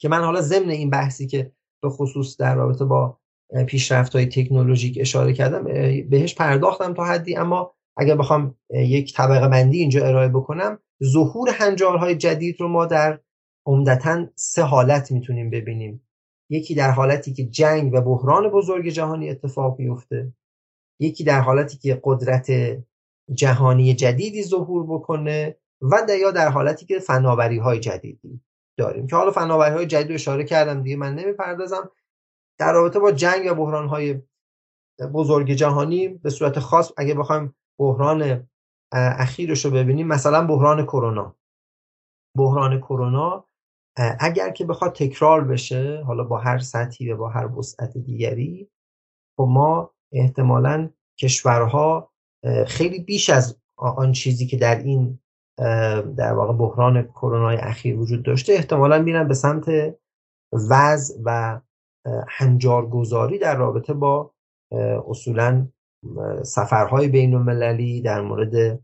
Speaker 2: که من حالا ضمن این بحثی که به خصوص در رابطه با پیشرفت های تکنولوژیک اشاره کردم بهش پرداختم تا حدی اما اگر بخوام یک طبقه بندی اینجا ارائه بکنم ظهور هنجارهای جدید رو ما در عمدتا سه حالت می‌تونیم ببینیم. یکی در حالتی که جنگ و بحران بزرگ جهانی اتفاق میفته یکی در حالتی که قدرت جهانی جدیدی ظهور بکنه و یا در حالتی که فناوری های جدیدی داریم. که حالا فناوری های جدید اشاره کردم دیگه من نمی‌پردازم. در رابطه با جنگ و بحران های بزرگ جهانی به صورت خاص اگه بخوایم بحران اخیرش رو ببینیم. مثلا بحران کرونا. بحران کرونا اگر که بخواد تکرار بشه حالا با هر سطحی و با هر وسعت دیگری خب ما احتمالا کشورها خیلی بیش از آن چیزی که در این در واقع بحران کرونا اخیر وجود داشته احتمالا میرن به سمت وضع و هنجارگذاری در رابطه با اصولا سفرهای بین المللی در مورد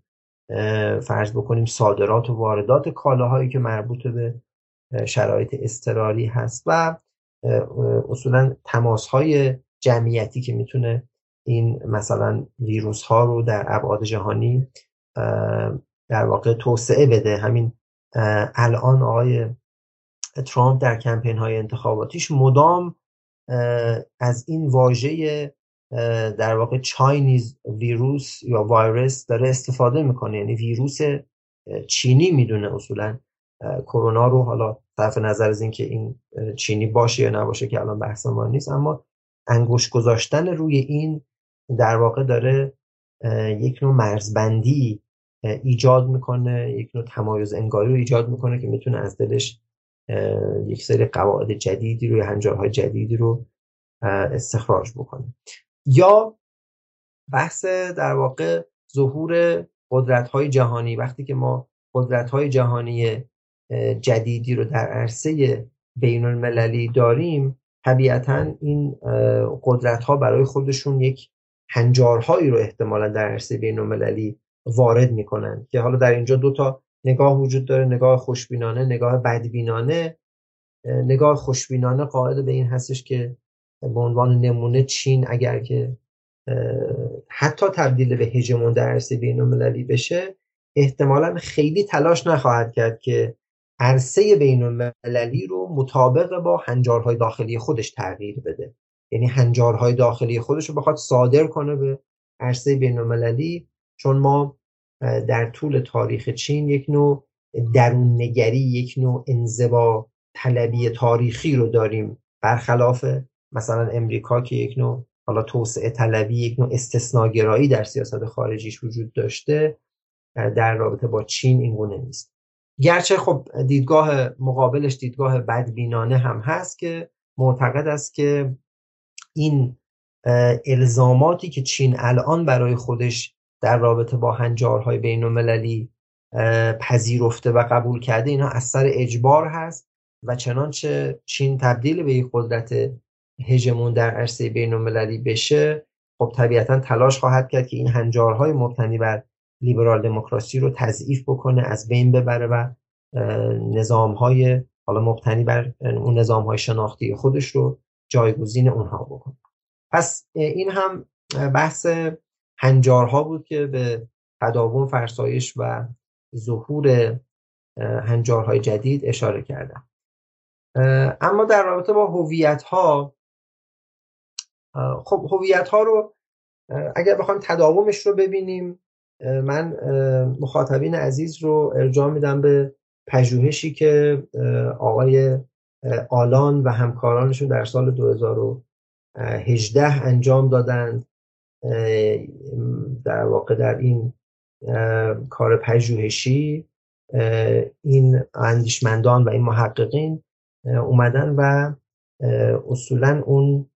Speaker 2: فرض بکنیم صادرات و واردات کالاهایی که مربوط به شرایط اضطراری هست و اصولا تماس های جمعیتی که می‌تونه این مثلا ویروس ها رو در ابعاد جهانی در واقع توسعه بده. همین الان آقای ترامپ در کمپین های انتخاباتیش مدام از این واژه در واقع چاینیز ویروس یا وایرس داره استفاده می‌کنه. یعنی ویروس چینی می‌دونه اصولا. کرونا رو حالا طرف نظر از اینکه این چینی باشه یا نباشه که الان بحث ما نیست اما انگوش گذاشتن روی این در واقع داره یک نوع مرزبندی ایجاد می‌کنه یک نوع تمایز انگاری رو ایجاد می‌کنه که می‌تونه از دلش یک سری قواعد جدیدی روی هنجارهای جدیدی رو استخراج بکنه. یا بحث در واقع ظهور قدرت های جهانی. وقتی که ما قدرت های جهانی جدیدی رو در عرصه بین المللی داریم طبیعتا این قدرت ها برای خودشون یک هنجارهایی رو احتمالا در عرصه بین المللی وارد می‌کنن که حالا در اینجا دو تا نگاه وجود داره نگاه خوشبینانه نگاه بدبینانه. نگاه خوشبینانه قاعد به این هستش که به عنوان نمونه چین اگر که حتی تبدیل به هژمون در عرصه بین المللی بشه احتمالا خیلی تلاش نخواهد کرد که عرصه بین المللی رو مطابق با هنجارهای داخلی خودش تغییر بده. یعنی هنجارهای داخلی خودش رو بخواد صادر کنه به عرصه بین المللی چون ما در طول تاریخ چین یک نوع درون نگری یک نوع انزوا طلبی تاریخی رو داریم. برخلاف مثلا امریکا که یک نوع حالا توسعه طلبی یک نوع استثناگرایی در سیاست خارجیش وجود داشته در رابطه با چین این گونه نیست. گرچه خب دیدگاه مقابلش دیدگاه بدبینانه هم هست که معتقد است که این الزاماتی که چین الان برای خودش در رابطه با هنجارهای بین المللی پذیرفته و قبول کرده اینا اثر اجبار هست و چنانچه چین تبدیل به یک قدرت هژمون در عرصه بین المللی بشه خب طبیعتا تلاش خواهد کرد که این هنجارهای مبتنی بر لیبرال دموکراسی رو تضعیف بکنه از بین ببره و نظامهای حالا مبتنی بر اون نظامهای شناختی خودش رو جایگزین اونها بکنه. پس این هم بحث هنجارها بود که به تداوم فرسایش و ظهور هنجارهای جدید اشاره کردم. اما در رابطه با هویت ها خب هویت ها رو اگر بخوایم تداومش رو ببینیم من مخاطبین عزیز رو ارجاع میدم به پژوهشی که آقای آلان و همکارانشون در سال 2018 انجام دادند. در واقع در این کار پژوهشی این اندیشمندان و این محققین اومدن و اصولا اون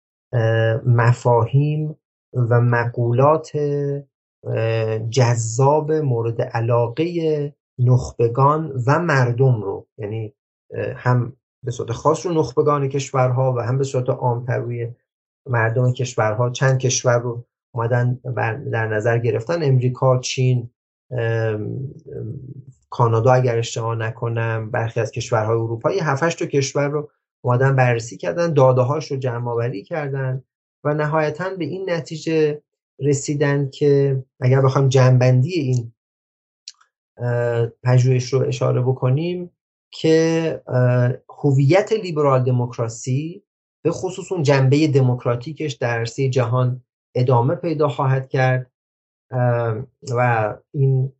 Speaker 2: مفاهیم و مقولات جذاب مورد علاقه نخبگان و مردم رو یعنی هم به صورت خاص رو نخبگان کشورها و هم به صورت عامتر روی مردم کشورها چند کشور رو اومدن در نظر گرفتن. امریکا چین کانادا اگر اشتباه نکنم برخی از کشورهای اروپایی 7 تا کشور رو اومدن بررسی کردن داده هاش رو جمع آوری کردن و نهایتا به این نتیجه رسیدن که اگر بخوام جنبندی این پژوهش رو اشاره بکنیم که هویت لیبرال دموکراسی به خصوص اون جنبه دموکراتیکش در عرصه جهان ادامه پیدا خواهد کرد و این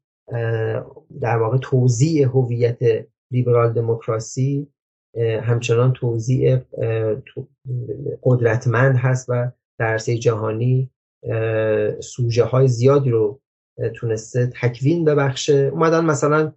Speaker 2: در واقع توضیح هویت لیبرال دموکراسی همچنان توضیح قدرتمند هست و در جهانی سوژه های زیادی رو تونسته تکوین ببخشه. اومدن مثلا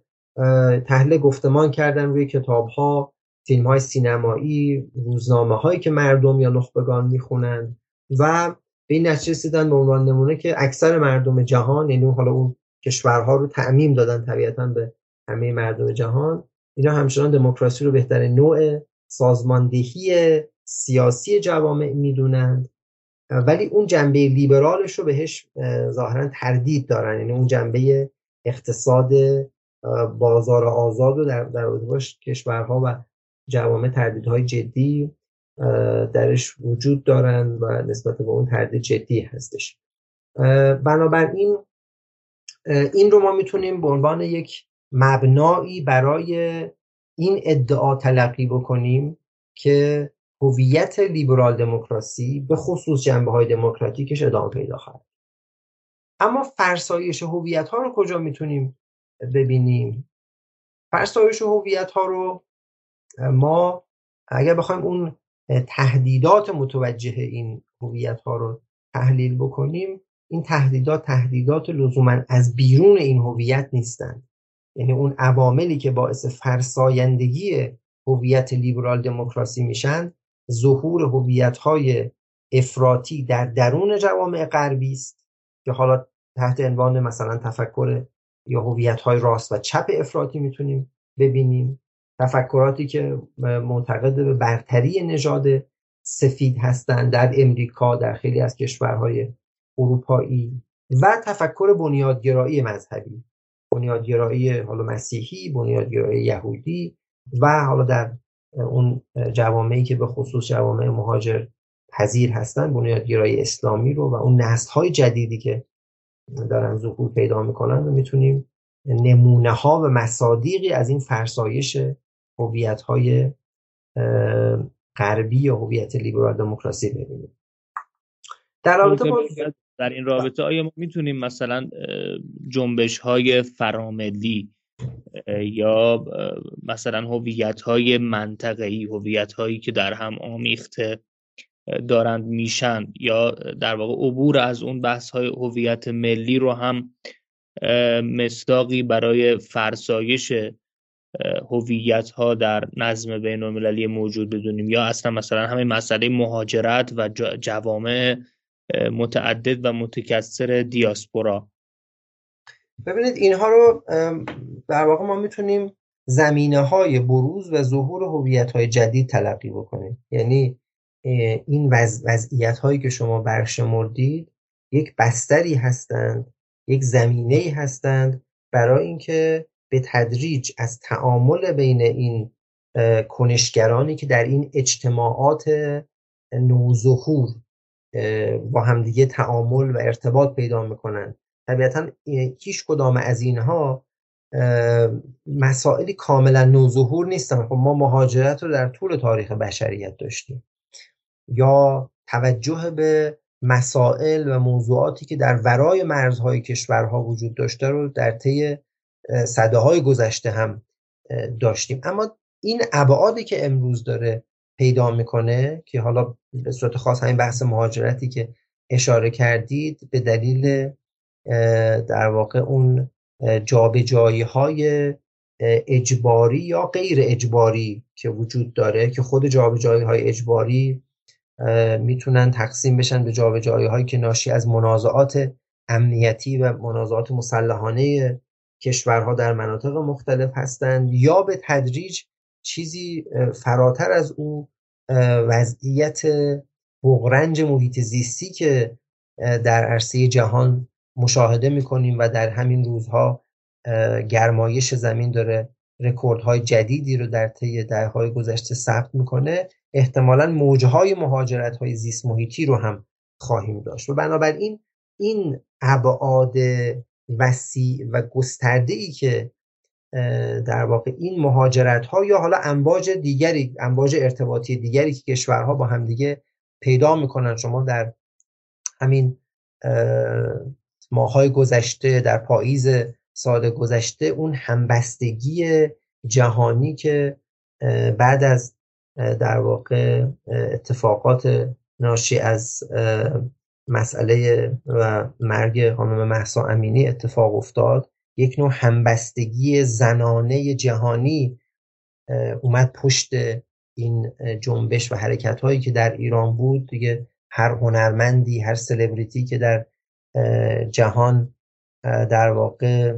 Speaker 2: تحلیل گفتمان کردن روی کتاب ها فیلم های سینمایی روزنامه هایی که مردم یا نخبگان می‌خونن و به این نتیجه رسیدن به عنوان نمونه که اکثر مردم جهان یعنی حالا اون کشورها رو تعمیم دادن طبیعتا به همه مردم جهان. اینا همچنان دموکراسی رو بهتر نوع سازماندهی سیاسی جوامع می‌دونند. ولی اون جنبه لیبرالش رو بهش ظاهرا تردید دارن. یعنی اون جنبه اقتصاد بازار آزاد رو در در باش کشورها و جوامع تردیدهای جدی درش وجود دارن و نسبت به اون تردید جدی هستش. بنابراین این رو ما می‌تونیم به عنوان یک مبنایی برای این ادعا تلقی بکنیم که هویت لیبرال دموکراسی به خصوص جنبه های دموکراتیکش ادامه پیدا خواهد اما فرسایش هویت ها رو کجا می‌تونیم ببینیم؟ فرسایش هویت ها رو ما اگر بخوایم اون تهدیدات متوجه این هویت ها رو تحلیل بکنیم این تهدیدات تهدیدات لزوما از بیرون این هویت نیستند. یعنی اون عواملی که باعث فرسایندگی هویت لیبرال دموکراسی میشن ظهور هویت های افراطی در درون جوامع غربی است که حالا تحت عنوان مثلا تفکر یا هویت های راست و چپ افراطی می‌تونیم ببینیم. تفکراتی که معتقد به برتری نژاد سفید هستند در امریکا در خیلی از کشورهای اروپایی و تفکر بنیادگرایی مذهبی. بنیادگرایی حالا مسیحی بنیادگرایی یهودی و حالا در اون جوامعی که به خصوص جوامع مهاجر پذیر هستن بنیادگرایی اسلامی رو و اون نسل های جدیدی که دارن ظهور پیدا می‌کنن و می‌تونیم نمونه ها و مصادیقی از این فرسایش هویت های غربی یا هویت لیبرال دموکراسی ببینیم.
Speaker 1: در رابطه در این رابطه آیا ما می‌تونیم مثلا جنبش های فراملی یا مثلا هویت های منطقه‌ای هویت هایی که در هم آمیخته دارند میشن یا در واقع عبور از اون بحث های هویت ملی رو هم مصداقی برای فرسایش هویت ها در نظم بین المللی موجود بدونیم؟ یا اصلا مثلا همین مسئله مهاجرت و جوامع متعدد و متکثر دیاسپورا.
Speaker 2: ببینید اینها رو در واقع ما می‌تونیم زمینه های بروز و ظهور هویت های جدید تلقی بکنیم. یعنی این وضعیت هایی که شما برشمردید یک بستری هستند یک زمینه هستند برای اینکه به تدریج از تعامل بین این کنشگرانی که در این اجتماعات نوظهور با همدیگه تعامل و ارتباط پیدا می‌کنن. طبیعتا هیچ کدام از اینها مسائلی کاملا نوظهور نیستن. خب ما مهاجرت رو در طول تاریخ بشریت داشتیم. یا توجه به مسائل و موضوعاتی که در ورای مرزهای کشورها وجود داشته رو در طی صده های گذشته هم داشتیم. اما این ابعادی که امروز داره پیدا می‌کنه که حالا به صورت خاص همین بحث مهاجرتی که اشاره کردید به دلیل در واقع اون جابجایی های اجباری یا غیر اجباری که وجود داره که خود جابجایی های اجباری می‌تونن تقسیم بشن به جابجایی هایی که ناشی از منازعات امنیتی و منازعات مسلحانه کشورها در مناطق مختلف هستند یا به تدریج چیزی فراتر از او وضعیت بغرنج محیط زیستی که در عرصه جهان مشاهده می‌کنیم و در همین روزها گرمایش زمین داره رکوردهای جدیدی رو در طی دههای گذشته ثبت می‌کنه. احتمالا موجهای مهاجرت های زیست محیطی رو هم خواهیم داشت. و بنابراین این ابعاد وسیع و گسترده ای که در واقع این مهاجرت ها یا حالا امواج دیگری امواج ارتباطی دیگری که کشورها با همدیگه پیدا می‌کنن شما در همین ماهای گذشته در پاییز سال گذشته اون همبستگی جهانی که بعد از در واقع اتفاقات ناشی از مسئله و مرگ خانم محسا امینی اتفاق افتاد. یک نوع همبستگی زنانه جهانی اومد پشت این جنبش و حرکت هایی که در ایران بود. دیگه هر هنرمندی هر سلبریتی که در جهان در واقع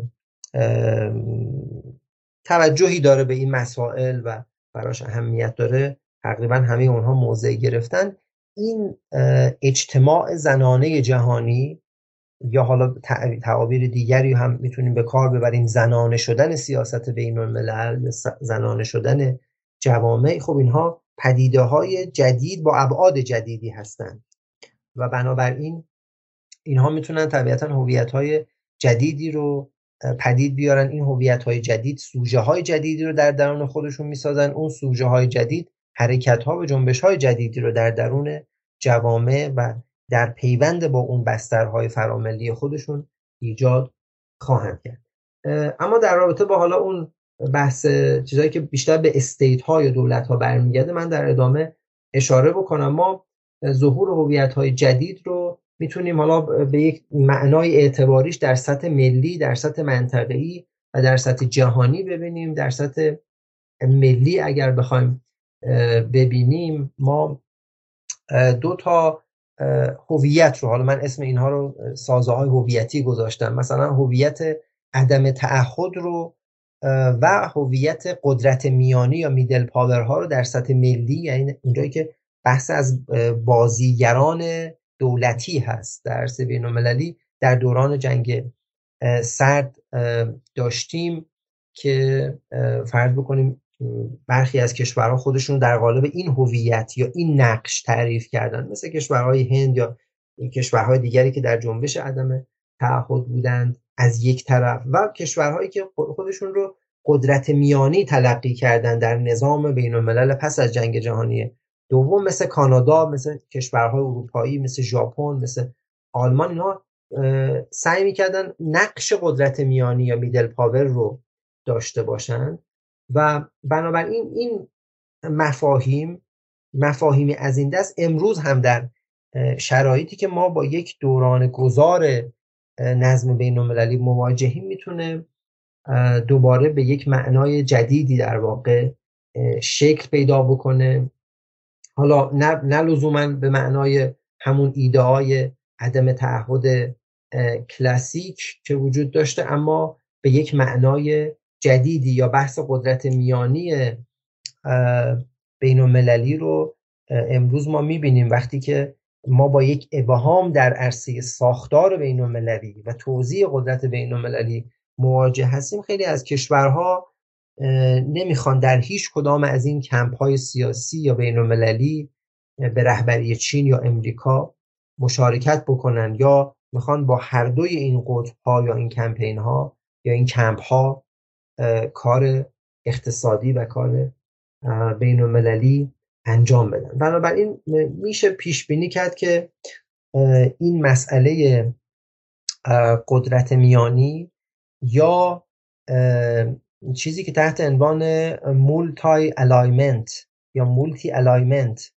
Speaker 2: توجهی داره به این مسائل و براش اهمیت داره تقریبا همه اونها موضع گرفتن. این اجتماع زنانه جهانی یا حالا تعابیر دیگری هم می‌تونیم به کار ببریم. زنانه شدن سیاست بین الملل زنانه شدن جوامع خب اینها پدیده های جدید با ابعاد جدیدی هستند. و بنابراین اینها می‌تونن طبیعتا هویت های جدیدی رو پدید بیارن. این هویت های جدید سوژه های جدیدی رو در درون خودشون می‌سازن. اون سوژه های جدید حرکت ها و جنبش های جدیدی رو در درون جوامع و در پیوند با اون بسترهای فراملی خودشون ایجاد خواهند کرد. اما در رابطه با حالا اون بحث چیزایی که بیشتر به استیت ها یا دولت ها برمیگرده من در ادامه اشاره بکنم. ما ظهور هویت های جدید رو می‌تونیم حالا به یک معنای اعتباریش در سطح ملی در سطح منطقه‌ای و در سطح جهانی ببینیم. در سطح ملی اگر بخوایم ببینیم ما دو تا هویت رو حالا من اسم اینها رو سازه های هویتی گذاشتم. مثلا هویت عدم تعهد رو و هویت قدرت میانی یا میدل پاور ها رو در سطح ملی یعنی اونجایی که بحث از بازیگران دولتی هست در بین المللی در دوران جنگ سرد داشتیم که فرض بکنیم برخی از کشورها خودشون در قالب این هویت یا این نقش تعریف کردن. مثل کشورهای هند یا کشورهای دیگری که در جنبش عدم تعهد بودند از یک طرف و کشورهایی که خودشون رو قدرت میانی تلقی کردن در نظام بین الملل پس از جنگ جهانی دوم مثل کانادا مثل کشورهای اروپایی مثل ژاپن مثل آلمان اینا سعی می‌کردن نقش قدرت میانی یا میدل پاور رو داشته باشند و بنابراین این مفاهیم مفاهیمی از این دست امروز هم در شرایطی که ما با یک دوران گذار نظم بین المللی مواجهیم می‌تونه دوباره به یک معنای جدیدی در واقع شکل پیدا بکنه. حالا نه, نه لزوما به معنای همون ایده های عدم تعهد کلاسیک که وجود داشته اما به یک معنای جدیدی یا بحث قدرت میانی بین المللی رو امروز ما می‌بینیم. وقتی که ما با یک ابهام در عرصه ساختار بین المللی و توضیح قدرت بین المللی مواجه هستیم خیلی از کشورها نمی‌خوان در هیچ کدام از این کمپ های سیاسی یا بین المللی به رهبری چین یا امریکا مشارکت بکنن یا می‌خوان با هر دوی این قطب یا این کمپین ها یا این کمپ ها کار اقتصادی و کار بین المللی انجام بدن. بنابراین میشه پیش بینی کرد که این مسئله قدرت میانی یا چیزی که تحت عنوان multi-alignment یا multi-alignment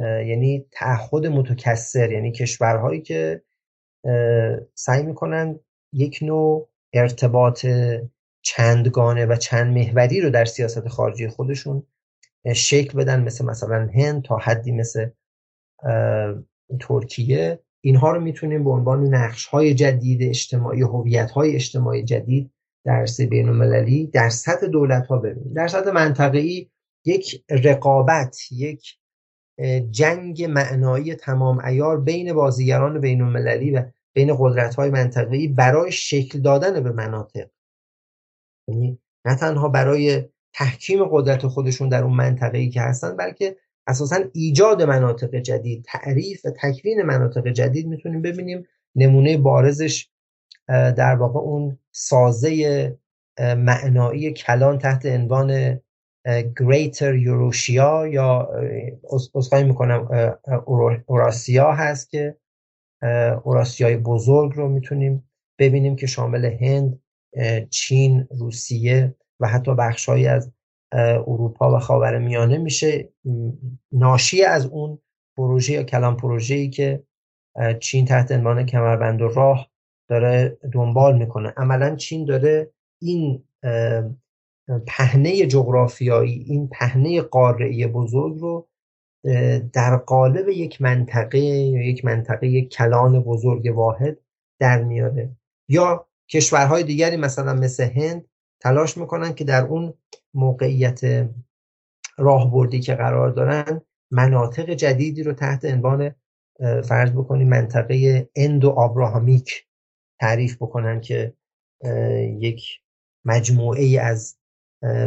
Speaker 2: یعنی تعهد متکثر یعنی کشورهایی که سعی می‌کنن یک نوع ارتباط چندگانه و چند محوری رو در سیاست خارجی خودشون شکل بدن مثل مثلا هند تا حدی مثل ترکیه. اینها رو می‌تونیم به عنوان نقش های جدید اجتماعی هویت های اجتماعی جدید در بین المللی در سطح دولت ها ببینیم. در سطح منطقه‌ای یک رقابت یک جنگ معنایی تمام ایار بین بازیگران بین المللی و بین قدرت های منطقه‌ای برای شکل دادن به مناطق. یعنی نه تنها برای تحکیم قدرت خودشون در اون منطقه‌ای که هستن بلکه اساسا ایجاد مناطق جدید تعریف و تکوین مناطق جدید می‌تونیم ببینیم. نمونه بارزش در واقع اون سازه معنایی کلان تحت عنوان Greater Eurasia یا اصخایی می‌کنم اوراسیا هست که اوراسیای بزرگ رو می‌تونیم ببینیم که شامل هند چین روسیه و حتی بخشهایی از اروپا و خاور میانه میشه. ناشی از اون پروژه یا کلان پروژه ای که چین تحت عنوان کمربند و راه داره دنبال می‌کنه. عملا چین داره این پهنه جغرافیایی این پهنه قاره بزرگ رو در قالب یک منطقه یا یک منطقه یک کلان بزرگ واحد در میاره. یا کشورهای دیگری مثلا مثل هند تلاش می‌کنن که در اون موقعیت راهبردی که قرار دارن مناطق جدیدی رو تحت عنوان فرض بکنیم منطقه اندو آبراهامیک تعریف بکنن که یک مجموعه ای از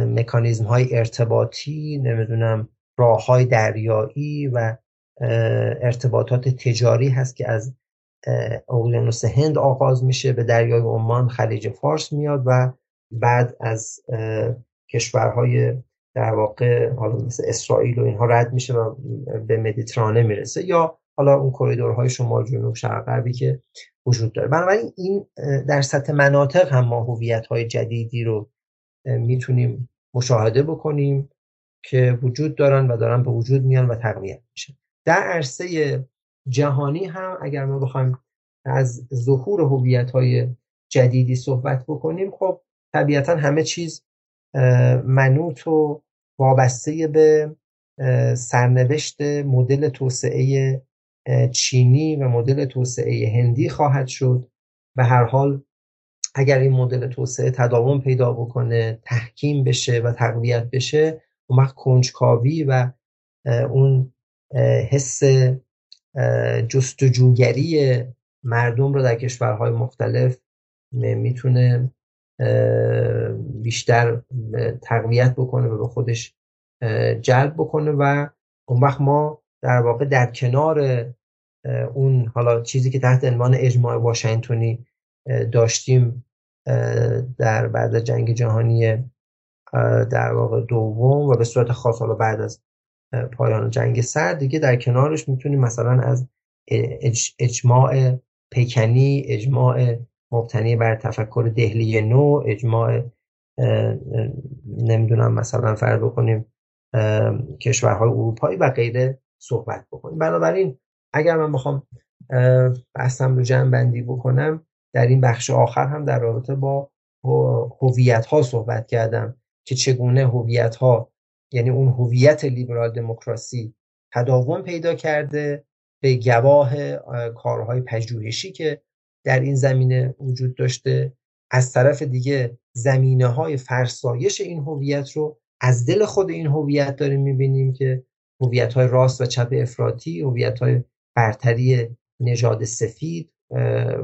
Speaker 2: مکانیزم های ارتباطی نمی‌دونم راه های دریایی و ارتباطات تجاری هست که از اقیانوس هند آغاز میشه به دریای عمان خلیج فارس میاد و بعد از کشورهای در واقع حالا مثل اسرائیل و اینها رد میشه و به مدیترانه می‌رسه یا حالا اون کریدورهای شمال جنوب شرق غربی که وجود داره. بنابراین این در سطح مناطق هم ما های جدیدی رو می‌تونیم مشاهده بکنیم که وجود دارن و دارن به وجود میان و تقویت میشن در عرصه جهانی هم اگر ما بخوایم از ظهور هویت های جدیدی صحبت بکنیم خب طبیعتا همه چیز منوط و وابسته به سرنوشت مدل توسعه چینی و مدل توسعه هندی خواهد شد. به هر حال اگر این مدل توسعه تداوم پیدا بکنه تحکیم بشه و تقویت بشه اون وقت کنجکاوی و اون حس جستجوگری مردم رو در کشورهای مختلف می‌تونه بیشتر تقویت بکنه و به خودش جلب بکنه و اون وقت ما در واقع در کنار اون حالا چیزی که تحت عنوان اجماع واشنگتنی داشتیم در بعد جنگ جهانی در واقع دوم و به صورت خاص حالا بعد از پایان جنگ سرد دیگه در کنارش می‌تونیم مثلا از اجماع پیکنی اجماع مبتنی بر تفکر دهلی نو اجماع نمی‌دونم مثلا فرض بکنیم کشورهای اروپایی و غیره صحبت بکنیم. بنابراین اگر من بخوام بحثم رو جمع بندی بکنم در این بخش آخر هم در رابطه با هویت ها صحبت کردم که چگونه هویت ها یعنی اون هویت لیبرال دموکراسی تداوم پیدا کرده به گواه کارهای پژوهشی که در این زمینه وجود داشته. از طرف دیگه زمینه های فرسایش این هویت رو از دل خود این هویت داریم می‌بینیم که هویت های راست و چپ افراطی هویت های برتری نژاد سفید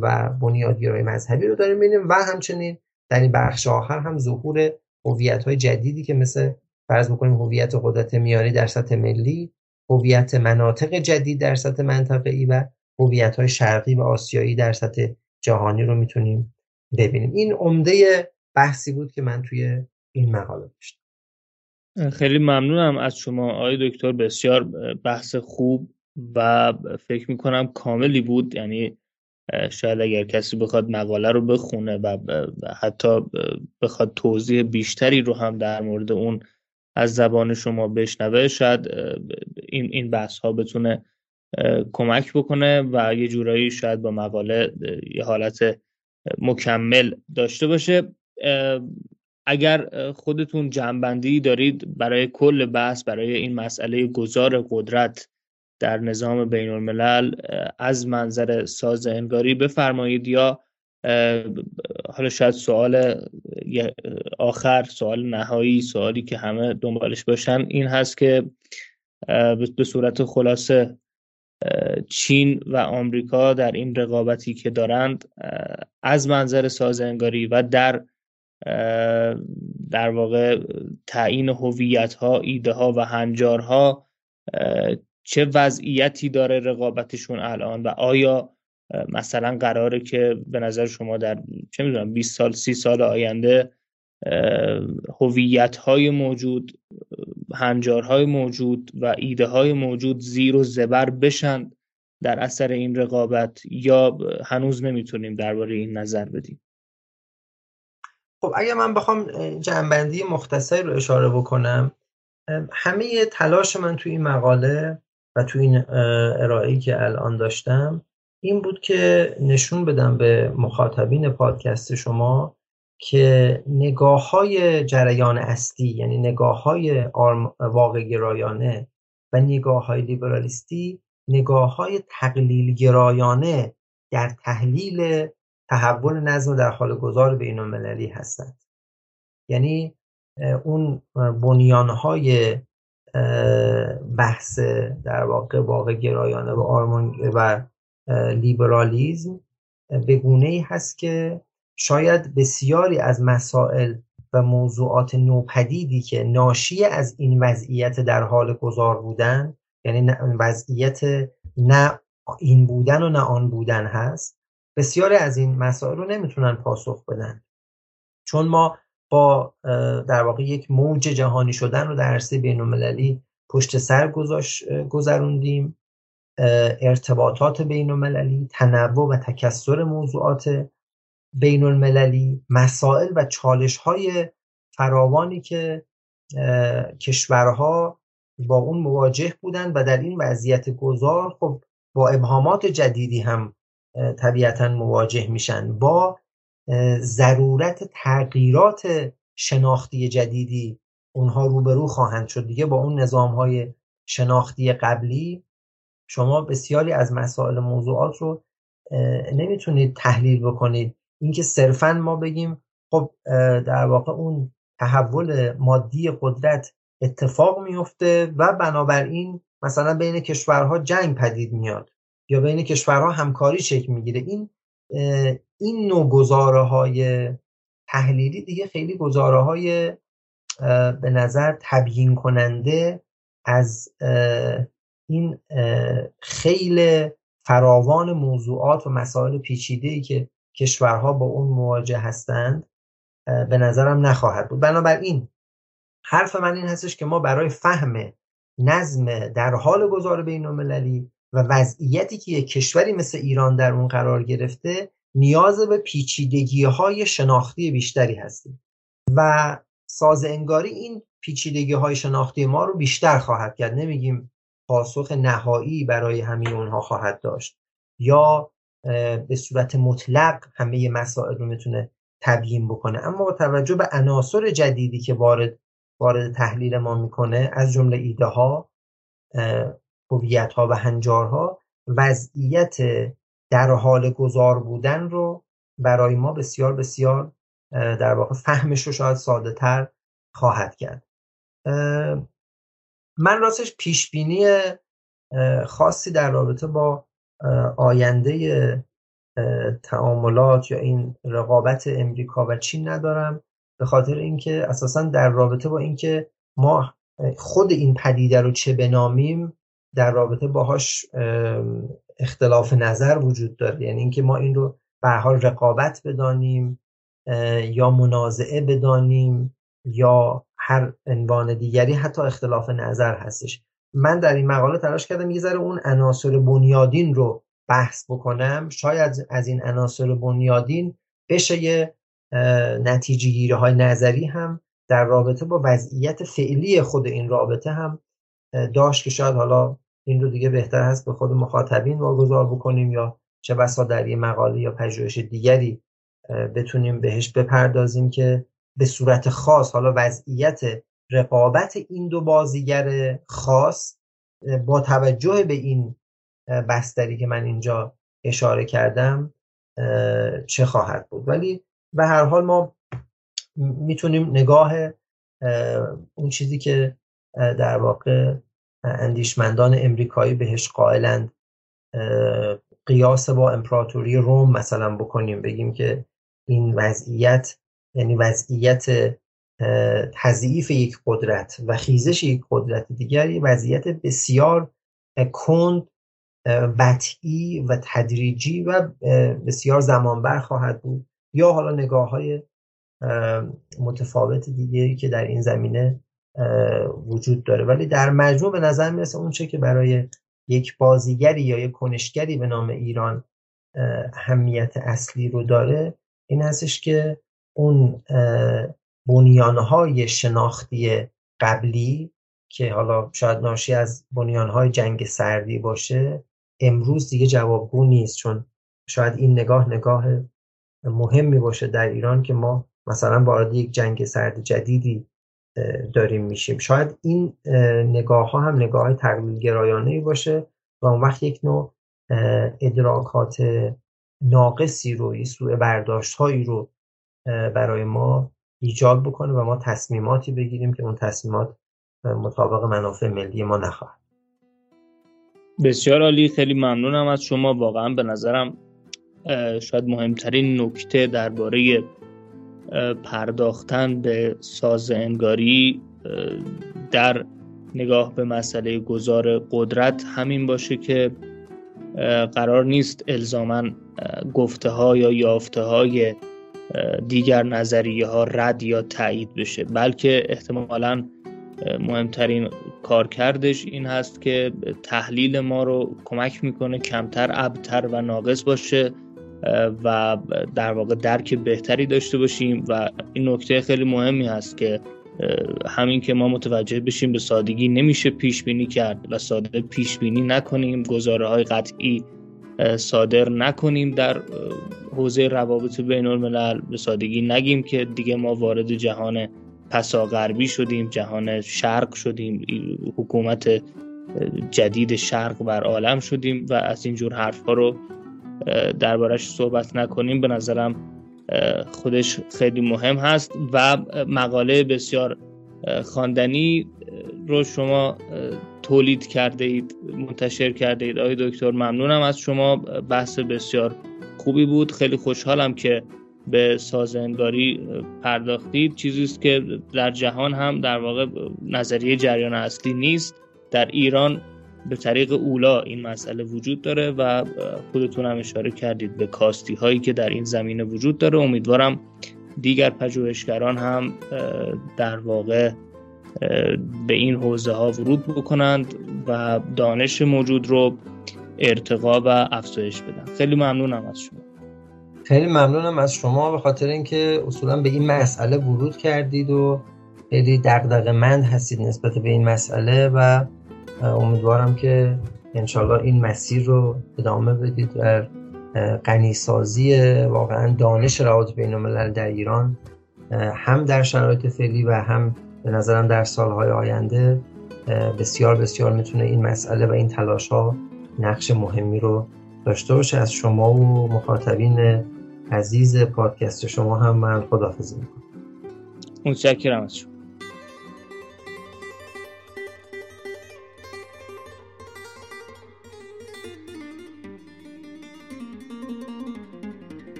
Speaker 2: و بنیادگرای مذهبی رو داریم می‌بینیم و همچنین در این بخش آخر هم ظهور هویت های جدیدی که مثل فرض بکنیم هویت قدرت میانی در سطح ملی هویت مناطق جدید در سطح منطقه‌ای و هویت های شرقی و آسیایی در سطح جهانی رو می‌تونیم ببینیم. این عمده بحثی بود که من توی این مقاله داشتم.
Speaker 1: خیلی ممنونم از شما آقای دکتر بسیار بحث خوب و فکر می‌کنم کاملی بود. یعنی شاید اگر کسی بخواد مقاله رو بخونه و حتی بخواد توضیح بیشتری رو هم در مورد اون از زبان شما بشنوه شاید این این بحث ها بتونه کمک بکنه و یه جورایی شاید با مقاله یه حالت مکمل داشته باشه. اگر خودتون جنبندی دارید برای کل بحث برای این مسئله گذار قدرت در نظام بین الملل از منظر ساز انگاری بفرمایید یا حالا شاید سوال آخر سوال نهایی سوالی که همه دنبالش باشن این هست که به صورت خلاصه چین و آمریکا در این رقابتی که دارند از منظر سازنگاری و در در واقع تعیین هویت ها ایده ها و هنجارها چه وضعیتی داره رقابتشون الان و آیا مثلا قراره که به نظر شما در چه می‌دونم 20 سال 30 سال آینده هویت های موجود هنجارهای موجود و ایده های موجود زیر و زبر بشن در اثر این رقابت یا هنوز نمی‌تونیم درباره این نظر بدیم؟
Speaker 2: خب اگر من بخوام جنبندی مختصری رو اشاره بکنم همه تلاش من توی این مقاله و توی این ارائه‌ای که الان داشتم این بود که نشون بدم به مخاطبین پادکست شما که نگاه های جریان اصلی یعنی نگاه های واقع گرایانه و نگاه های لیبرالیستی نگاه های تقلیل گرایانه در تحلیل تحول نظم در حال گذار بین المللی هستند. یعنی اون بنیانهای بحث در واقع واقع گرایانه و آرمان و لیبرالیزم به گونه ای هست که شاید بسیاری از مسائل و موضوعات نوپدیدی که ناشی از این وضعیت در حال گذار بودن یعنی وضعیت نه این بودن و نه آن بودن هست بسیاری از این مسائل رو نمی‌تونن پاسخ بدن. چون ما با در واقع یک موج جهانی شدن رو در عرصه بین المللی پشت سر گذروندیم. ارتباطات بین المللی تنوع و تکسر موضوعات بین المللی مسائل و چالش های فراوانی که کشورها با اون مواجه بودن و در این وضعیت گذار خب با ابهامات جدیدی هم طبیعتا مواجه میشن. با ضرورت تغییرات شناختی جدیدی اونها روبرو خواهند شد. دیگه با اون نظام های شناختی قبلی شما بسیاری از مسائل موضوعات رو نمی‌تونید تحلیل بکنید. اینکه صرفا ما بگیم خب در واقع اون تحول مادی قدرت اتفاق میفته و بنابراین مثلا بین کشورها جنگ پدید میاد یا بین کشورها همکاری شکل می‌گیره. این این نوع گزاره های تحلیلی دیگه خیلی گزاره های به نظر تبیین کننده از این خیلی فراوان موضوعات و مسائل پیچیده ای که کشورها با اون مواجه هستند به نظرم نخواهد بود. بنابراین حرف من این هستش که ما برای فهم نظم در حال گذار بین المللی و وضعیتی که یک کشوری مثل ایران در اون قرار گرفته نیاز به پیچیدگی های شناختی بیشتری هستیم و ساز انگاری این پیچیدگی های شناختی ما رو بیشتر خواهد کرد. نمیگیم پاسخ نهایی برای همه اونها خواهد داشت. یا به صورت مطلق همه مسائل رو می‌تونه تبیین بکنه. اما با توجه به عناصر جدیدی که وارد وارد تحلیل ما می‌کنه از جمله ایده ها هویت ها و هنجارها وضعیت در حال گذار بودن رو برای ما بسیار بسیار در واقع فهمش رو شاید ساده تر خواهد کرد. من راستش پیش بینی خاصی در رابطه با آینده تعاملات یا این رقابت امریکا و چین ندارم. به خاطر اینکه اساسا در رابطه با اینکه ما خود این پدیده رو چه بنامیم در رابطه باهاش اختلاف نظر وجود داره. یعنی اینکه ما این رو به حال رقابت بدانیم یا منازعه بدانیم یا هر عنوان دیگری حتی اختلاف نظر هستش. من در این مقاله تلاش کردم یه ذره اون عناصر بنیادین رو بحث بکنم. شاید از این عناصر بنیادین بشه یه نتیجه گیری های نظری هم در رابطه با وضعیت فعلی خود این رابطه هم داشت که شاید حالا این رو دیگه بهتر هست به خود مخاطبین واگذار بکنیم یا چه بسا در یه مقاله یا پژوهش دیگری بتونیم بهش بپردازیم که به صورت خاص حالا وضعیت رقابت این دو بازیگر خاص با توجه به این بستری که من اینجا اشاره کردم چه خواهد بود؟ ولی به هر حال ما می‌تونیم نگاه اون چیزی که در واقع اندیشمندان امریکایی بهش قائلند قیاس با امپراتوری روم مثلا بکنیم. بگیم که این وضعیت یعنی وضعیت تضعیف یک قدرت و خیزش یک قدرت دیگری وضعیت بسیار کند بطعی و تدریجی و بسیار زمانبر خواهد بود. یا حالا نگاه های متفاوت دیگه که در این زمینه وجود داره. ولی در مجموع به نظر می‌رسه اون چه که برای یک بازیگری یا یک کنشگری به نام ایران اهمیت اصلی رو داره این هستش که اون بنیانهای شناختی قبلی که حالا شاید ناشی از بنیانهای جنگ سردی باشه امروز دیگه جوابگو نیست چون شاید این نگاه نگاه مهمی باشه در ایران که ما مثلا وارد یک جنگ سرد جدیدی داریم میشیم. شاید این نگاه ها هم نگاه های تقلیل گرایانه باشه و اون وقت یک نوع ادراکات ناقصی رو سوء برداشت هایی رو برای ما ایجاد بکنه و ما تصمیماتی بگیریم که اون تصمیمات مطابق منافع ملی ما نخواهد.
Speaker 1: بسیار عالی خیلی ممنونم از شما. واقعا به نظرم شاید مهمترین نکته درباره پرداختن به ساز انگاری در نگاه به مسئله گذار قدرت همین باشه که قرار نیست الزامن گفته ها یا یافته های دیگر نظریه ها رد یا تایید بشه. بلکه احتمالا مهمترین کارکردش این هست که تحلیل ما رو کمک می‌کنه کمتر ابتر و ناقص باشه و در واقع درک بهتری داشته باشیم. و این نکته خیلی مهمی هست که همین که ما متوجه بشیم به سادگی نمیشه پیش بینی کرد و ساده پیش بینی نکنیم. گزاره های قطعی صادر نکنیم در حوزه روابط بین الملل به سادگی نگیم که دیگه ما وارد جهان پسا غربی شدیم جهان شرق شدیم حکومت جدید شرق بر عالم شدیم و از اینجور حرف ها رو دربارش صحبت نکنیم. به نظرم خودش خیلی مهم هست. و مقاله بسیار خواندنی رو شما تولید کرده اید منتشر کرده اید آقای دکتر ممنونم از شما. بحث بسیار خوبی بود. خیلی خوشحالم که به سازنگاری پرداختید. چیزی است که در جهان هم در واقع نظریه جریان اصلی نیست. در ایران به طریق اولا این مسئله وجود داره و خودتون هم اشاره کردید به کاستی هایی که در این زمینه وجود داره. امیدوارم دیگر پژوهشگران هم در واقع به این حوزه ها ورود بکنند و دانش موجود رو ارتقا و افزایش بدن. خیلی ممنونم از شما.
Speaker 2: خیلی ممنونم از شما. به خاطر اینکه اصولا به این مسئله ورود کردید و خیلی دغدغه‌مند هستید نسبت به این مسئله و امیدوارم که انشالله این مسیر رو ادامه بدید و غنیسازی واقعا دانش روابط بین در ایران هم در شرایط فعلی و هم به نظرم در سالهای آینده بسیار بسیار می‌تونه این مسئله و این تلاش ها نقش مهمی رو داشته باشه. از شما و مخاطبین عزیز پادکست شما هم من خداحافظی می‌کنم.
Speaker 1: متشکرم از شما.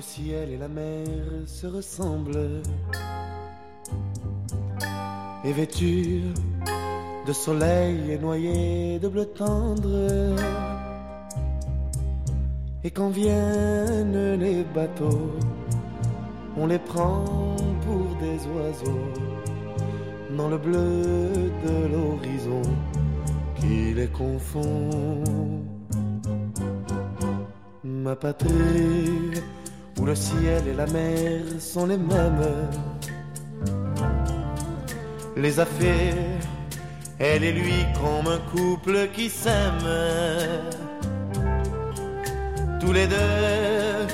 Speaker 3: Le ciel et la mer se ressemblent, et vêtu de soleil et noyé de bleu tendre. Et quand viennent les bateaux, on les prend pour des oiseaux dans le bleu de l'horizon qui les confond. Ma patrie, où le ciel et la mer sont les mêmes, les affaires elle et lui comme un couple qui s'aime. Tous les deux,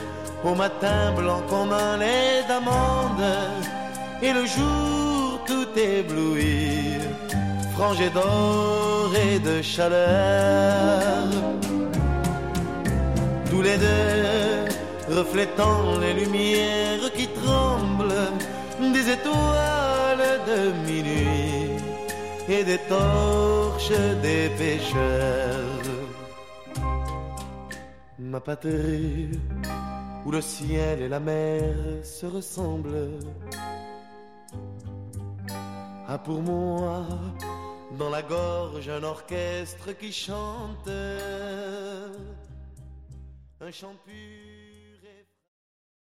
Speaker 3: au matin blanc comme un lait d'amande, et le jour tout ébloui, frangé d'or et de chaleur. Tous les deux, reflétant les lumières qui tremblent des étoiles de minuit et des torches des pêcheurs. Ma patrie, où le ciel et la mer se ressemblent. a pour moi dans la gorge un orchestre qui chante un chant pur